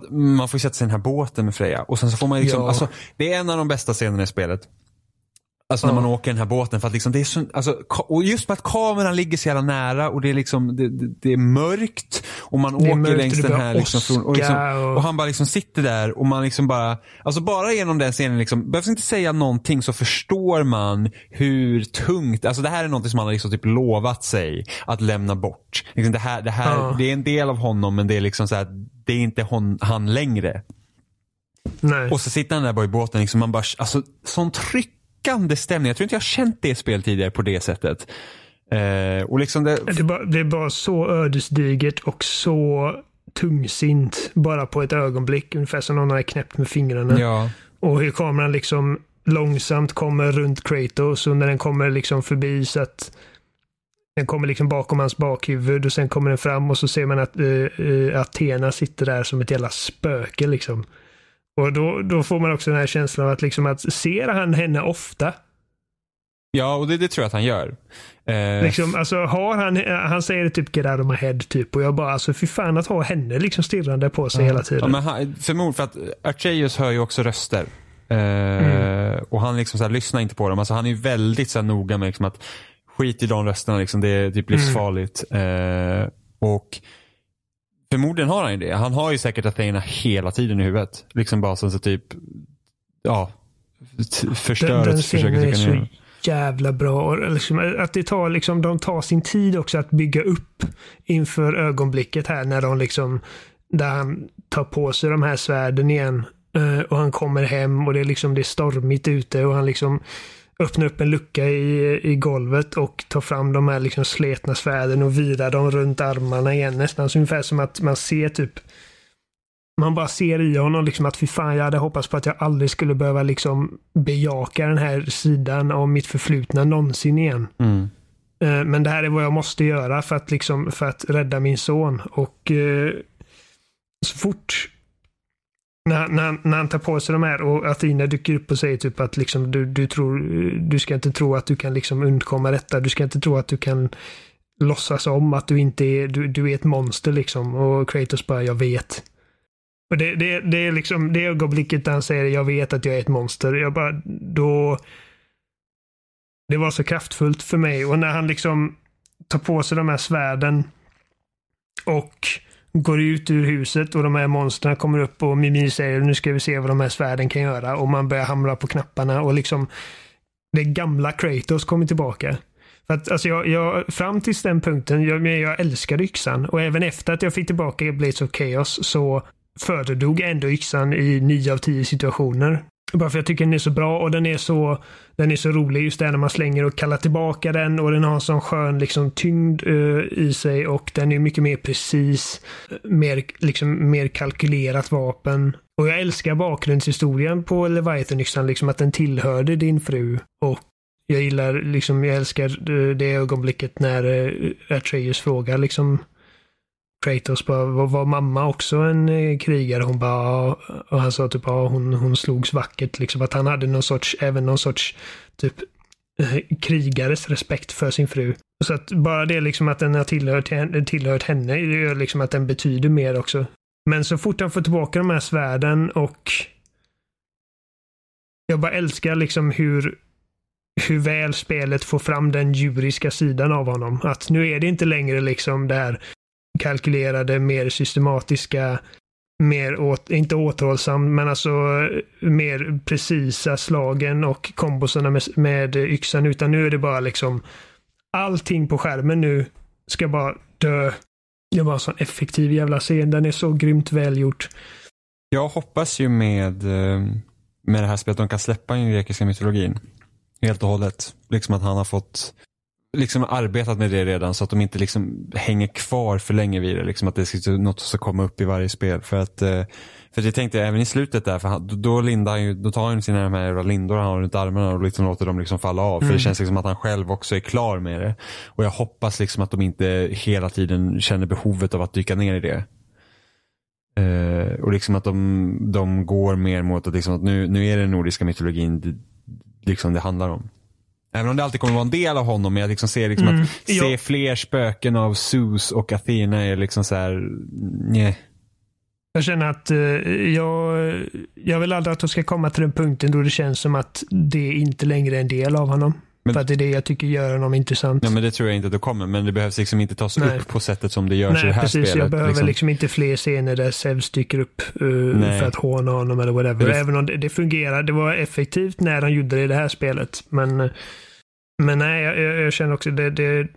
för att man får sätta sig i den här båten med Freja och sen så får man liksom, Ja. alltså det är en av de bästa scenerna i spelet. Alltså när man åker den här båten för att liksom det är så, alltså, och just med att kameran ligger så jävla nära och det är liksom, det, det, det är mörkt och man åker mörkt längs den här liksom, från- och, liksom, och- han bara liksom sitter där och man liksom bara, alltså bara genom den scenen liksom, behövs inte säga någonting så förstår man hur tungt, alltså det här är någonting som han har liksom typ lovat sig att lämna bort. Liksom det här, det här, Ja. det är en del av honom men det är liksom så här, det är inte hon, han längre. Nej. Och så sitter han där bara i båten, liksom man bara, alltså sån tryckande stämning. Jag tror inte jag känt det spel tidigare på det sättet. Eh, och liksom det, Det är, bara, det är bara så ödesdigert och så tungsint bara på ett ögonblick. Ungefär som någon har knäppt med fingrarna. ja. Och hur kameran liksom långsamt kommer runt Kratos och när den kommer liksom förbi så att den kommer liksom bakom hans bakhuvud och sen kommer den fram och så ser man att uh, Athena sitter där som ett jävla spöke liksom. Och då, då får man också den här känslan av att liksom att ser han henne ofta? ja, och det, det tror jag att han gör. Eh, Liksom, alltså har han, han säger typ get out of my head typ och jag bara alltså fy fan att ha henne liksom stirrande på sig hela ja, tiden. men han, förmodligen för att Archeus hör ju också röster. mm. Och han liksom så här, lyssnar inte på dem. Alltså, han är väldigt så här, noga med liksom, att skit i de rösterna, liksom, det är typ mm. livsfarligt. Mm. och Förmodligen har han ju det. Han har ju säkert Athena hela tiden i huvudet. Liksom bara som så typ, ja, förstörelse. Den, den scenen är så jävla bra. Liksom, att det tar liksom, de tar sin tid också att bygga upp inför ögonblicket här när de liksom, där han tar på sig de här svärden igen. Uh, och han kommer hem och det är liksom, det är stormigt ute och han liksom öppnar upp en lucka i, i golvet och tar fram de här liksom sletna svärden och virar dem runt armarna igen. Nästan så ungefär som att man ser typ man bara ser i honom liksom att fy fan, jag hade hoppats på att jag aldrig skulle behöva liksom bejaka den här sidan av mitt förflutna någonsin igen. Mm. Eh, men det här är vad jag måste göra för att, liksom, för att rädda min son. Och eh, så fort när, när, när han tar på sig de här och Athena dyker upp och säger typ att liksom, du, du, tror, du ska inte tro att du kan liksom undkomma detta. Du ska inte tro att du kan låtsas om att du inte är, du, du är ett monster liksom. Och Kratos bara, jag vet. Och det, det, det är liksom det ögonblicket där han säger jag vet att jag är ett monster. Jag bara, då... Det var så kraftfullt för mig och när han liksom tar på sig de här svärden och går ut ur huset och de här monstren kommer upp och Mimi säger nu ska vi se vad de här svärden kan göra och man börjar hamra på knapparna och liksom det gamla Kratos kommer tillbaka. För att, alltså jag, jag, fram tills den punkten, jag, jag älskade yxan och även efter att jag fick tillbaka Blades of Chaos så föredrog ändå yxan i nio av tio situationer. Bara för jag tycker den är så bra och den är så, den är så rolig just det när man slänger och kallar tillbaka den och den har en sån skön liksom, tyngd uh, i sig och den är mycket mer precis. Mer, liksom, mer kalkylerat vapen. Och jag älskar bakgrundshistorien på Leviathan-yxan, liksom att den tillhörde din fru. Och jag gillar, liksom, jag älskar eh, det ögonblicket när uh, Atreus frågar liksom Kratos bara, var, var mamma också en eh, krigare? Hon bara, och han sa typ, ja, hon, hon slogs vackert liksom. Att han hade någon sorts, även någon sorts typ eh, krigares respekt för sin fru. Så att bara det liksom att den har tillhört, tillhört henne gör liksom att den betyder mer också. Men så fort han får tillbaka de här svärden och jag bara älskar liksom hur hur väl spelet får fram den djuriska sidan av honom. Att nu är det inte längre liksom det här kalkylerade, mer systematiska, mer, åt, inte återhållsam, men alltså eh, mer precisa slagen och kombosarna med, med yxan, utan nu är det bara liksom allting på skärmen nu ska bara dö. Det var en sån effektiv jävla scen. Den är så grymt välgjort. Jag hoppas ju med, eh, med det här spelet att de kan släppa den grekiska mytologin. Helt och hållet. Liksom att han har fått liksom arbetat med det redan så att de inte liksom hänger kvar för länge vid det. Liksom att det ska något som ska komma upp i varje spel. För att eh, för det tänkte jag även i slutet där, för han, då, lindar han ju, då tar han sina de här jävla lindor han har runt armarna och liksom låter dem liksom falla av. Mm. För det mm. känns liksom att han själv också är klar med det. Och jag hoppas liksom att de inte hela tiden känner behovet av att dyka ner i det. Uh, och liksom att de, de går mer mot att, liksom att nu, nu är det den nordiska mytologin liksom det handlar om. Även om det alltid kommer vara en del av honom, men jag liksom ser liksom mm. att se fler spöken av Zeus och Athena är liksom så här, nej. Jag känner att uh, jag, jag vill aldrig att de ska komma till den punkten då det känns som att det inte längre är en del av honom. Men, för att det är det jag tycker gör honom intressant. Ja, men det tror jag inte att det kommer. Men det behövs liksom inte tas Nej. upp på sättet som det görs Nej, i det här precis, spelet. Jag behöver liksom. liksom inte fler scener där Zeus dyker upp uh, för att håna honom eller whatever. Det... Även om det, det fungerar. Det var effektivt när han gjorde det i det här spelet. Men, men nej, jag, jag känner också det, det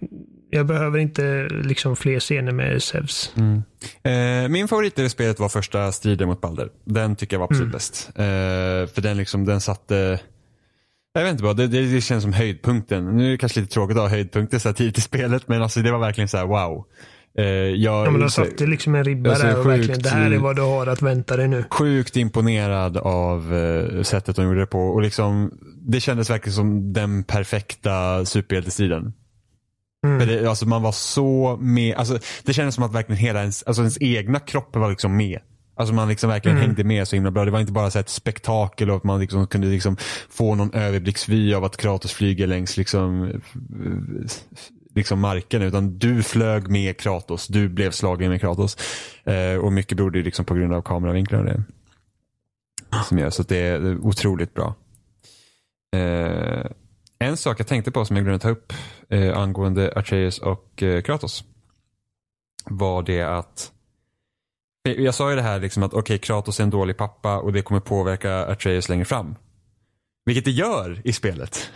jag behöver inte liksom fler scener med Zeus. Mm. Eh, min favorit i det spelet var första striden mot Balder. Den tycker jag var absolut mm. bäst. Eh, för den, liksom, den satte jag vet inte bara, det, det, det, känns som höjdpunkten. Nu är det kanske lite tråkigt att ha höjdpunkter så här tidigt i spelet men alltså det var verkligen så här wow. Eh, jag, ja, men de satte liksom en ribba alltså, där och verkligen, det här är vad du har att vänta dig nu. Sjukt imponerad av eh, sättet de gjorde det på och liksom det kändes verkligen som den perfekta superhjältestriden. Mm. För det, alltså man var så med, alltså det kändes som att verkligen hela ens, alltså ens egna kropp var liksom med. Alltså man liksom verkligen mm. hängde med så himla bra. Det var inte bara så ett spektakel och att man liksom kunde liksom få någon överblicksvy av att Kratos flyger längs liksom, liksom marken. Utan du flög med Kratos. Du blev slagen med Kratos. Eh, och mycket berodde liksom på grund av kameravinklar och det. som gör. Så det är otroligt bra. Eh, en sak jag tänkte på som jag glömde ta upp eh, angående Atreus och eh, Kratos. Var det att jag sa ju det här liksom att okej, okay, Kratos är en dålig pappa och det kommer påverka Atreus längre fram. Vilket det gör i spelet.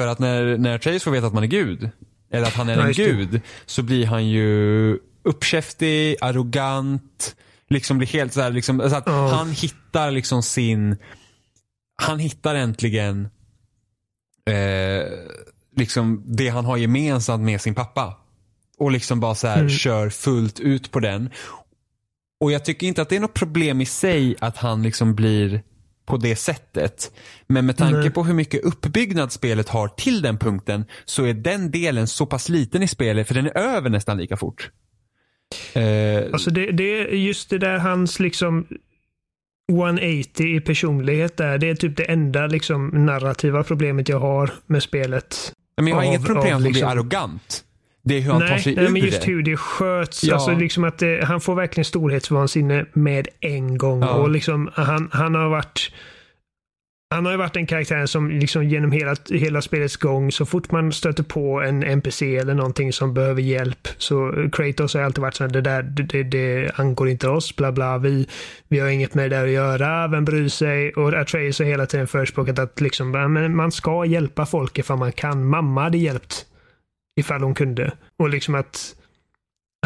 För att när, när Atreus får veta att man är gud, eller att han är en gud, så blir han ju uppkäftig, arrogant, liksom blir helt så här, liksom, så att oh. han hittar liksom sin, han hittar äntligen eh, liksom det han har gemensamt med sin pappa. Och liksom bara så här mm. kör fullt ut på den. Och jag tycker inte att det är något problem i sig att han liksom blir på det sättet. Men med tanke mm. på hur mycket uppbyggnad spelet har till den punkten så är den delen så pass liten i spelet för den är över nästan lika fort. Eh, alltså det, det är just det där hans liksom 180 i personlighet där. Det är typ det enda liksom narrativa problemet jag har med spelet. Men jag har av, inget problem att liksom... bli arrogant. Det är hur han nej, tar sig nej, ur men just hur det sköts. Ja. Alltså liksom att det, han får verkligen storhetsvansinne med en gång. Ja. Och liksom han, han har varit han har ju varit en karaktär som liksom genom hela, hela spelets gång, så fort man stöter på en NPC eller någonting som behöver hjälp, så Kratos har alltid varit så här, det där, det, det angår inte oss, bla bla, vi, vi har inget med det där att göra, vem bryr sig? Och Atreus har hela tiden förespråkat att liksom, man ska hjälpa folk ifall man kan. Mamma hade hjälpt ifall hon kunde. Och liksom att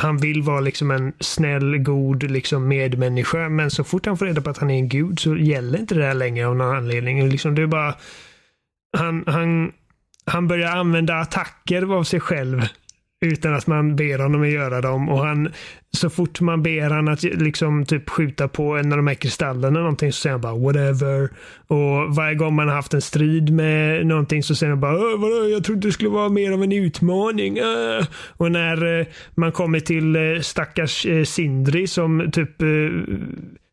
han vill vara liksom en snäll, god liksom medmänniska. Men så fort han får reda på att han är en gud så gäller inte det här längre av någon anledning. Liksom det är bara... Han, han, han börjar använda attacker av sig själv utan att man ber honom att göra dem. Och han, så fort man ber han att liksom typ skjuta på en av de här kristallerna eller någonting så säger han bara whatever. Och varje gång man har haft en strid med någonting så säger han bara vadå, jag trodde det skulle vara mer av en utmaning. Äh. Och när eh, man kommer till eh, stackars eh, Sindri som typ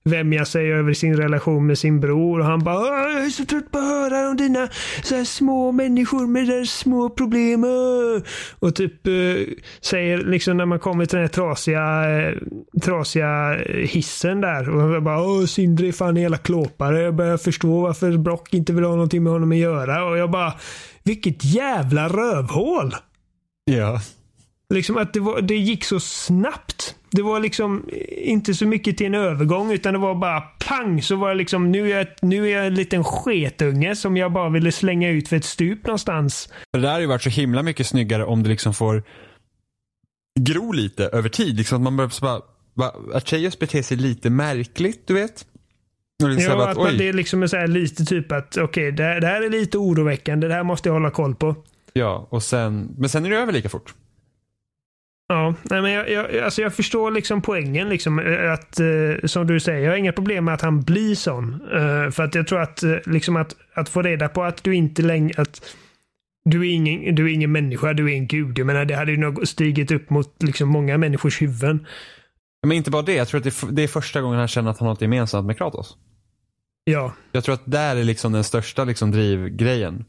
vämja sig över sin relation med sin bror. Och han bara jag är så trött på att höra om dina så här små människor med deras små problem. Och typ eh, säger liksom när man kommer till den här trasiga, eh, trasiga hissen där. Och bara Åh, Sindri är fan jävla klåpare. Jag börjar förstå varför Brock inte vill ha någonting med honom att göra. Och jag bara vilket jävla rövhål. Ja. Liksom att det, var, det gick så snabbt. Det var liksom inte så mycket till en övergång utan det var bara pang så var det liksom nu är jag, nu är jag en liten sketunge som jag bara ville slänga ut för ett stup någonstans. Det där har ju varit så himla mycket snyggare om det liksom får gro lite över tid. Liksom att man börjar bara, bara Atreus beter sig lite märkligt, du vet. Liksom ja, att, att det är liksom så lite typ att okej, okay, det, det här är lite oroväckande. Det här måste jag hålla koll på. Ja, och sen, men sen är det över lika fort. Ja, nej men jag, jag, alltså jag förstår liksom poängen. Liksom, eh, att, eh, som du säger, jag har inga problem med att han blir sån. Eh, för att jag tror att, eh, liksom att, att få reda på att du inte längre... Att, du är, ingen, du är ingen människa, du är en gud. Jag menar, det hade ju nog stigit upp mot liksom många människors huvuden. Men inte bara det, jag tror att det är, det är första gången han känner att han har något gemensamt med Kratos. Ja. Jag tror att där är liksom den största liksom drivgrejen.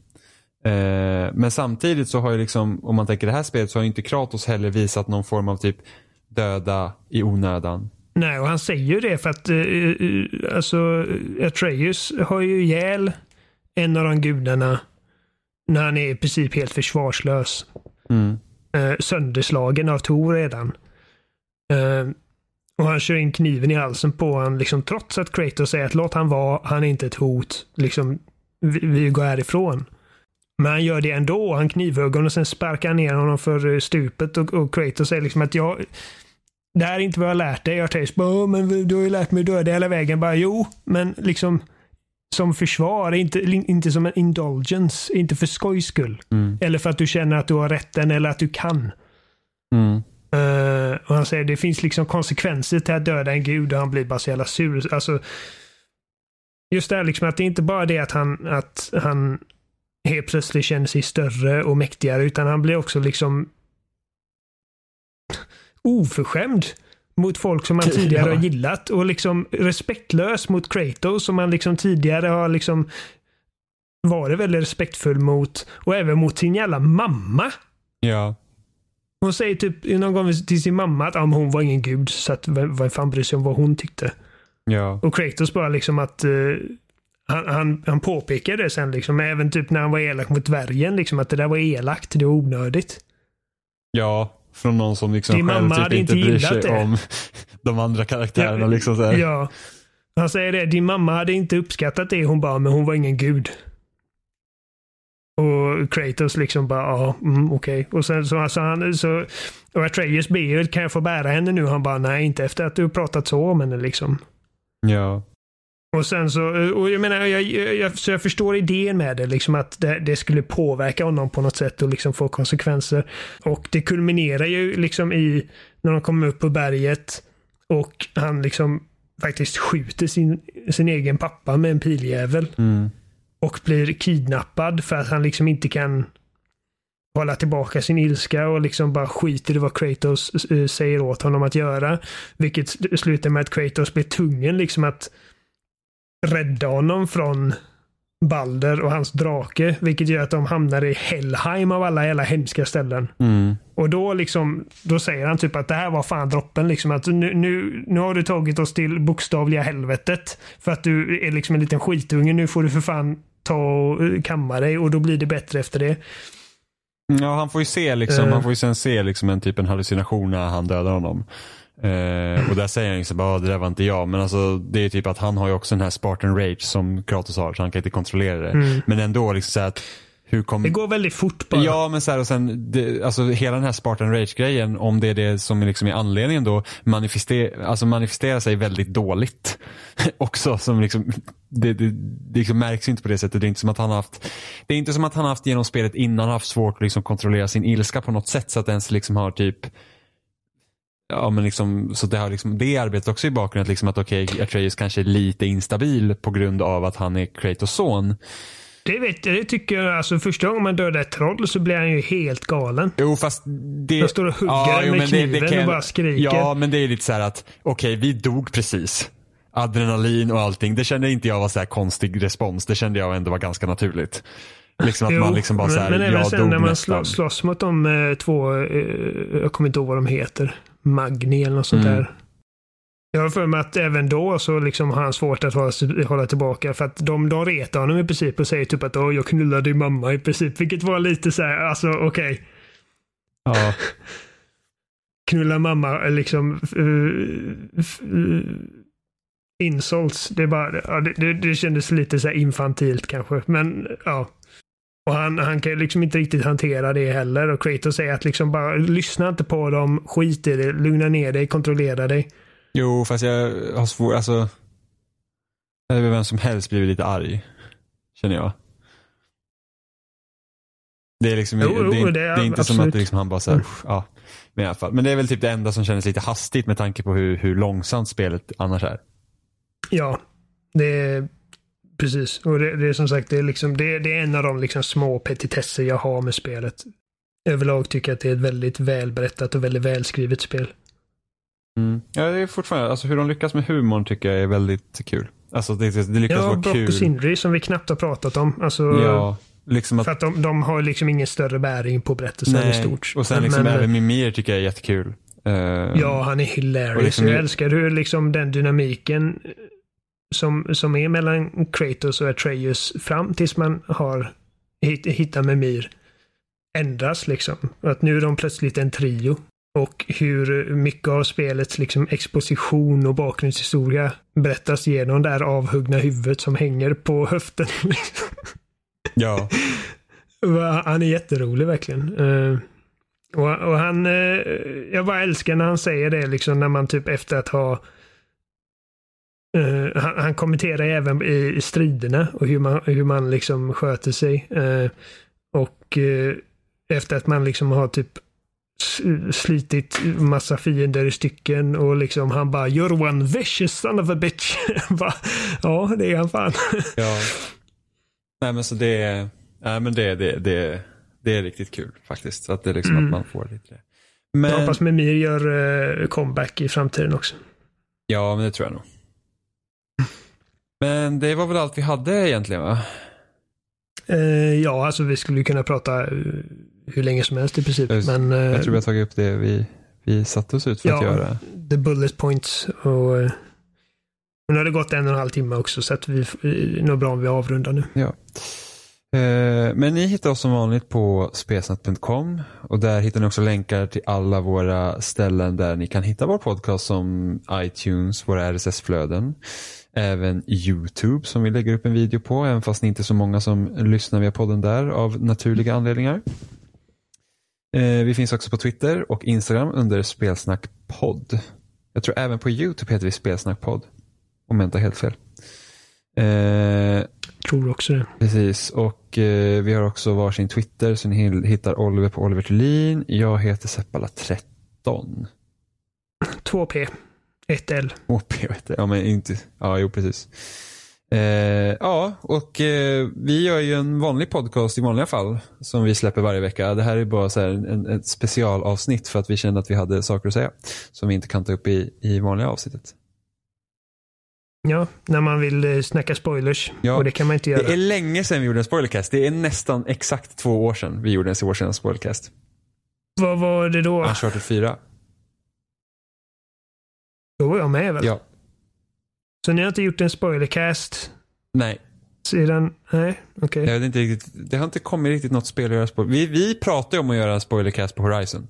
Eh, men samtidigt så har ju liksom, om man tänker det här spelet så har ju inte Kratos heller visat någon form av typ döda i onödan. Nej, och han säger ju det för att uh, alltså Atreus har ju ihjäl en av de gudarna när han är i princip helt försvarslös. Mm. Uh, sönderslagen av Tor redan. Uh, och han kör in kniven i halsen på honom liksom, trots att Kratos säger att låt han vara, han är inte ett hot. Liksom, vi, vi går härifrån. Men han gör det ändå. Han knivhugger och sen sparkar han ner honom för eh, stupet och, och Kratos säger liksom att jag det här är inte vad jag har lärt dig. Jag har men du har ju lärt mig att döda hela vägen. Bara, jo, men liksom som försvar, inte, inte som en indulgence. Inte för skojs skull. Mm. Eller för att du känner att du har rätten eller att du kan. Mm. Uh, och han säger det finns liksom konsekvenser till att döda en gud och han blir bara så jävla sur. Alltså, just det här liksom att det är inte bara det att han, att han helt plötsligt känner sig större och mäktigare utan han blir också liksom oförskämd mot folk som han tidigare har gillat och liksom respektlös mot Kratos som han liksom tidigare har liksom varit väldigt respektfull mot och även mot sin jävla mamma. Ja. Hon säger typ någon gång till sin mamma att ah, hon var ingen gud så att vem fan bryr sig om vad hon tyckte. Ja. Och Kratos bara liksom att eh, han, han, han påpekar det sen liksom, även typ när han var elak mot dvärgen, liksom att det där var elakt, det var onödigt. Ja, från någon som liksom Din själv typ inte bryr sig det. om de andra karaktärerna. liksom så här. Ja. Han säger det, din mamma hade inte uppskattat det hon bara, men hon var ingen gud. Och Kratos liksom bara, ja, mm, okej. Och sen så, alltså han, så, och Atreus ber kan jag få bära henne nu? Han bara, nej, inte efter att du pratat så om henne liksom. Ja. Och sen så, och jag menar, jag, jag, så jag förstår idén med det, liksom att det, det skulle påverka honom på något sätt och liksom få konsekvenser. Och det kulminerar ju liksom i, när de kommer upp på berget och han liksom faktiskt skjuter sin, sin egen pappa med en piljävel. Mm. Och blir kidnappad för att han liksom inte kan hålla tillbaka sin ilska och liksom bara skiter i vad Kratos eh, säger åt honom att göra. Vilket sl- slutar med att Kratos blir tvungen liksom att rädda honom från Balder och hans drake. Vilket gör att de hamnar i Helheim av alla jävla hemska ställen. Mm. Och då liksom, då säger han typ att det här var fan droppen liksom. Att nu, nu, nu har du tagit oss till bokstavliga helvetet. För att du är liksom en liten skitunge. Nu får du för fan ta och eh, kamma dig och då blir det bättre efter det. Ja, han får ju se liksom, Eh. han får ju sen se liksom en typ en hallucination när han dödar honom. Eh, och där säger han så bara, "Ah, det där var inte jag. Men alltså det är typ att han har ju också den här Spartan Rage som Kratos har, så han kan inte kontrollera det. Mm. Men ändå liksom så att, hur kom... Det går väldigt fort bara. Ja, men så här, och sen, det, alltså hela den här Spartan Rage-grejen, om det är det som är liksom är anledningen då, manifester, alltså manifesterar sig väldigt dåligt. Också, som liksom, det, det, det liksom märks inte på det sättet. Det är inte som att han har haft, det är inte som att han haft genom spelet innan haft svårt att liksom kontrollera sin ilska på något sätt, så att ens liksom har typ Ja men liksom, så det har liksom, det arbetet också i bakgrunden, liksom att okej, Atreus kanske är lite instabil på grund av att han är Kratos son. Det, vet, jag, det tycker jag, alltså första gången man dödar ett troll så blir han ju helt galen. Jo fast det... Han står och hugger med men kniven kan- och bara skriker. Ja men det är lite så här att, okej vi dog precis. Adrenalin och allting. Det kände inte jag var så här konstig respons. Det kände jag ändå var ganska naturligt. Liksom att Jo, man liksom bara så här, men, men även sen när man nästan. slå, slåss mot de eh, två, eh, jag kommer inte ihåg vad de heter, Magni eller något sånt Mm. där. Jag har för mig att även då så liksom har han svårt att hålla, hålla tillbaka för att de, de retar honom i princip och säger typ att Åh, jag knullade din mamma i princip. Vilket var lite så här, alltså okej. Ja. Knulla mamma liksom uh, uh, insults. Det, bara, ja, det, det, det kändes lite så här infantilt kanske. Men ja. Och han, han kan ju liksom inte riktigt hantera det heller. Och Kratos säger att liksom bara lyssna inte på dem, skit i det, lugna ner dig, kontrollera dig. Jo fast jag har svårt, alltså. Över vem som helst blir lite arg. Känner jag. Det är liksom, Jo, det, är, jo, det, det är, är inte som absolut. att det liksom han bara såhär, Mm. ja. Men i alla fall. Men det är väl typ det enda som kändes lite hastigt med tanke på hur, hur långsamt spelet annars är. Ja, det är precis. Och det, det är som sagt, det är, liksom, det, det är en av de liksom små petitesser jag har med spelet. Överlag tycker jag att det är ett väldigt välberättat och väldigt välskrivet spel. Mm. Ja, det är fortfarande, alltså hur de lyckas med humorn tycker jag är väldigt kul. Alltså det, det lyckas Ja, vara Brock kul. och Sindri som vi knappt har pratat om. Alltså, Ja, liksom att, För att de, de har liksom ingen större bäring på berättelsen i nej. stort. Och sen liksom men, även Mimir tycker jag är jättekul. Eh, Ja, han är hilarious. Liksom- jag älskar hur liksom den dynamiken som, som är mellan Kratos och Atreus fram tills man har hitt, hittat Mimir ändras liksom. Att nu är de plötsligt en trio. Och hur mycket av spelets liksom exposition och bakgrundshistoria berättas genom det här avhuggna huvudet som hänger på höften. liksom. ja. Han är jätterolig verkligen. Eh, och, och han, eh, jag bara älskar när han säger det liksom när man typ efter att ha eh, han, han kommenterar även i, i striderna och hur man, hur man liksom sköter sig. Eh, och eh, efter att man liksom har typ slitit massa fiender i stycken och liksom han bara You're one vicious son of a bitch. bara, ja, det är han fan. Ja. Nej men så det är, nej, men det, det, det, det är riktigt kul faktiskt. Så att det är liksom Mm. att man får lite det. Jag Men, hoppas Mimir gör comeback i framtiden också. ja men det tror jag nog. Men det var väl allt vi hade egentligen va? Eh, ja, alltså vi skulle kunna prata eh, hur länge som helst i princip. Jag- Men eh, Jag tror vi har tagit upp det vi, vi satte oss ut för att ja, göra. the bullet points och eh, Nu har det gått en och en halv timme också så att vi är nog bra om vi avrundar nu. Ja. Eh, Men ni hittar oss som vanligt på spesnack.com och där hittar ni också länkar till alla våra ställen där ni kan hitta vår podcast som iTunes, våra RSS-flöden. Även YouTube som vi lägger upp en video på, även fast det inte är så många som lyssnar via podden där av naturliga anledningar. Eh, Vi finns också på Twitter och Instagram under spelsnackpodd. Jag tror även på YouTube heter vi spelsnackpodd. Om jag inte har helt fel. Eh, Tror också det. Precis, och eh, vi har också varsin Twitter så ni hittar Oliver på Oliver Thulin. Jag heter Seppala13. 2P. 1L. OP vet jag. Ja, men inte. Ja, jo precis. Eh, ja, och eh, vi gör ju en vanlig podcast i vanliga fall som vi släpper varje vecka. Det här är bara så här en, ett specialavsnitt för att vi kände att vi hade saker att säga som vi inte kan ta upp i, i vanliga avsnittet. Ja, när man vill eh, snacka spoilers. Ja, och det kan man inte göra. Det är länge sedan vi gjorde en spoilercast. Det är nästan exakt två år sedan vi gjorde en senaste spoilercast. Vad var det då? Uncharted 4. Då var jag med väl? Ja. Så ni har inte gjort en spoilercast Nej, sedan... Nej, okej. jag vet inte riktigt. Det har inte kommit riktigt något spel att göra spoiler. Vi, vi pratade om att göra spoilercast på Horizon.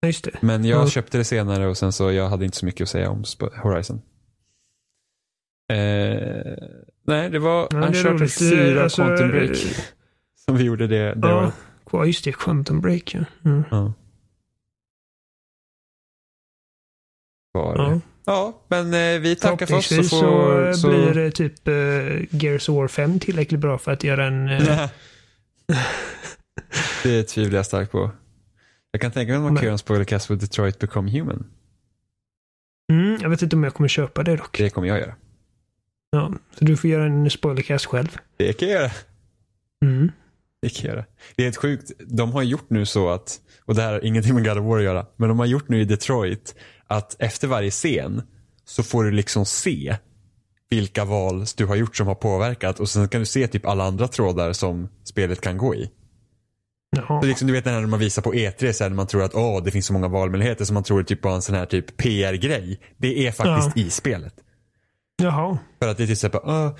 Ja, Just det. Men jag Ja. köpte det senare och sen så jag hade inte så mycket att säga om Horizon. Eh, nej, det var Ja, Uncharted roligt. 4 Alltså, Quantum Break. Som vi gjorde det, det Ja, kvar. Just det. Quantum Break, ja. Mm. Ja. Var det. ja. Ja, men eh, vi tackar för oss. Så Förhoppningsvis så, får, eh, så... blir det typ uh, Gears of War 5 tillräckligt bra för att göra en... eh, det tvivlar jag starkt på. Jag kan tänka mig att man kan göra en spoilercast på Detroit Become Human. mm, jag vet inte om jag kommer köpa det dock. Det kommer jag göra. Ja, så du får göra en spoilercast själv. Det kan jag göra. Mm. Göra. Det är helt sjukt. De har gjort nu så att, och det här har ingenting med God of War att göra, men de har gjort nu i Detroit att efter varje scen så får du liksom se vilka val du har gjort som har påverkat och sen kan du se typ alla andra trådar som spelet kan gå i. Jaha. Så liksom, du vet här när man visar på E3 sen när man tror att åh, det finns så många valmöjligheter som man tror är typ bara en sån här typ PR-grej. Det är faktiskt i spelet. Jaha. För att det är till exempel, eh,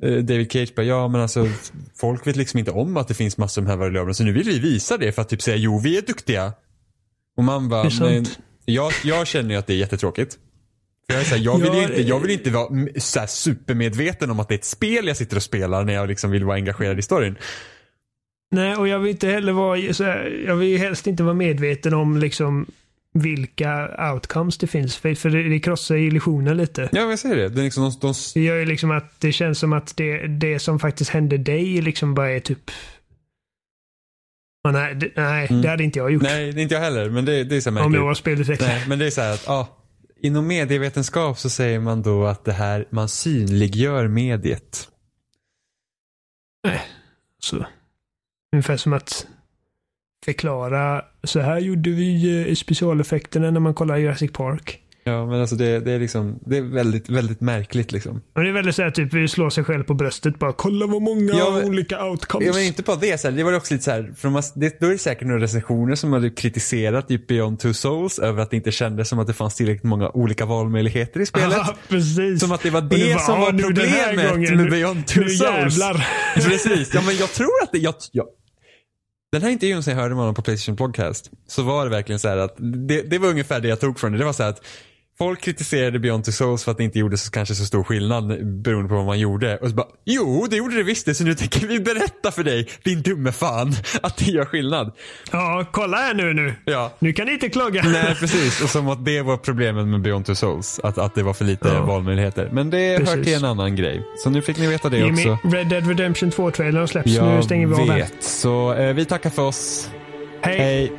David Cage bara, ja men alltså folk vet liksom inte om att det finns massor med här variabler så nu vill vi visa det för att typ säga jo vi är duktiga. Och man bara, men jag, jag känner ju att det är jättetråkigt. För jag, är så här, jag, vill Ja, ju inte, jag vill inte vara så här supermedveten om att det är ett spel jag sitter och spelar när jag liksom vill vara engagerad i storyn. Nej, och jag vill inte heller vara... Så här, jag vill ju helst inte vara medveten om liksom vilka outcomes det finns. För, för det, det krossar illusionen lite. Ja jag säger det. det är liksom, de, de, Det gör ju liksom att det känns som att det, det som faktiskt hände dig liksom bara är typ... Ah, nej, det, nej Mm. det hade inte jag gjort. nej, inte jag heller. Men det, det är så här om jag märkligt. var spelutvecklare. Nej, men det är så här att, ja. Inom medievetenskap så säger man då att det här, man synliggör mediet. Så. Ungefär som att förklara, så här gjorde vi specialeffekterna när man kollar Jurassic Park. Ja, men alltså det, det är liksom, det är väldigt, väldigt märkligt liksom. Men det är väldigt så här typ, vi slår sig själv på bröstet bara, kolla vad många Ja, men- olika outcomes. Ja, men inte bara det, så här, det var också lite så här, för har, det, då är det säkert några recensioner som hade kritiserat typ Beyond Two Souls över att det inte kändes som att det fanns tillräckligt många olika valmöjligheter i spelet. Ja, precis. Som att det var Och det bara, som "Ah, var nu problemet med nu- Beyond Two nu Souls. jävlar. Precis, ja men jag tror att det, jag, jag, den här intervjun som jag hörde med honom på Playstation Podcast, så var det verkligen så här att, det, det var ungefär det jag tog från det. Det var så här att Folk kritiserade Beyond Two Souls för att det inte gjorde så, kanske så stor skillnad beroende på vad man gjorde. Och så bara, jo det gjorde det visst det, så nu tänker vi berätta för dig, din dumme fan, att det gör skillnad. Ja, kolla här nu nu. Ja. Nu kan ni inte klaga. Nej precis, och som att det var problemet med Beyond Two Souls. Att, att det var för lite Ja. valmöjligheter. Men det hör Precis. till en annan grej. Så nu fick ni veta det Jimmy, också. Red Dead Redemption 2-trailern släpps. Jag nu stänger vi av här. vet. Så eh, vi tackar för oss. Hej. Hej.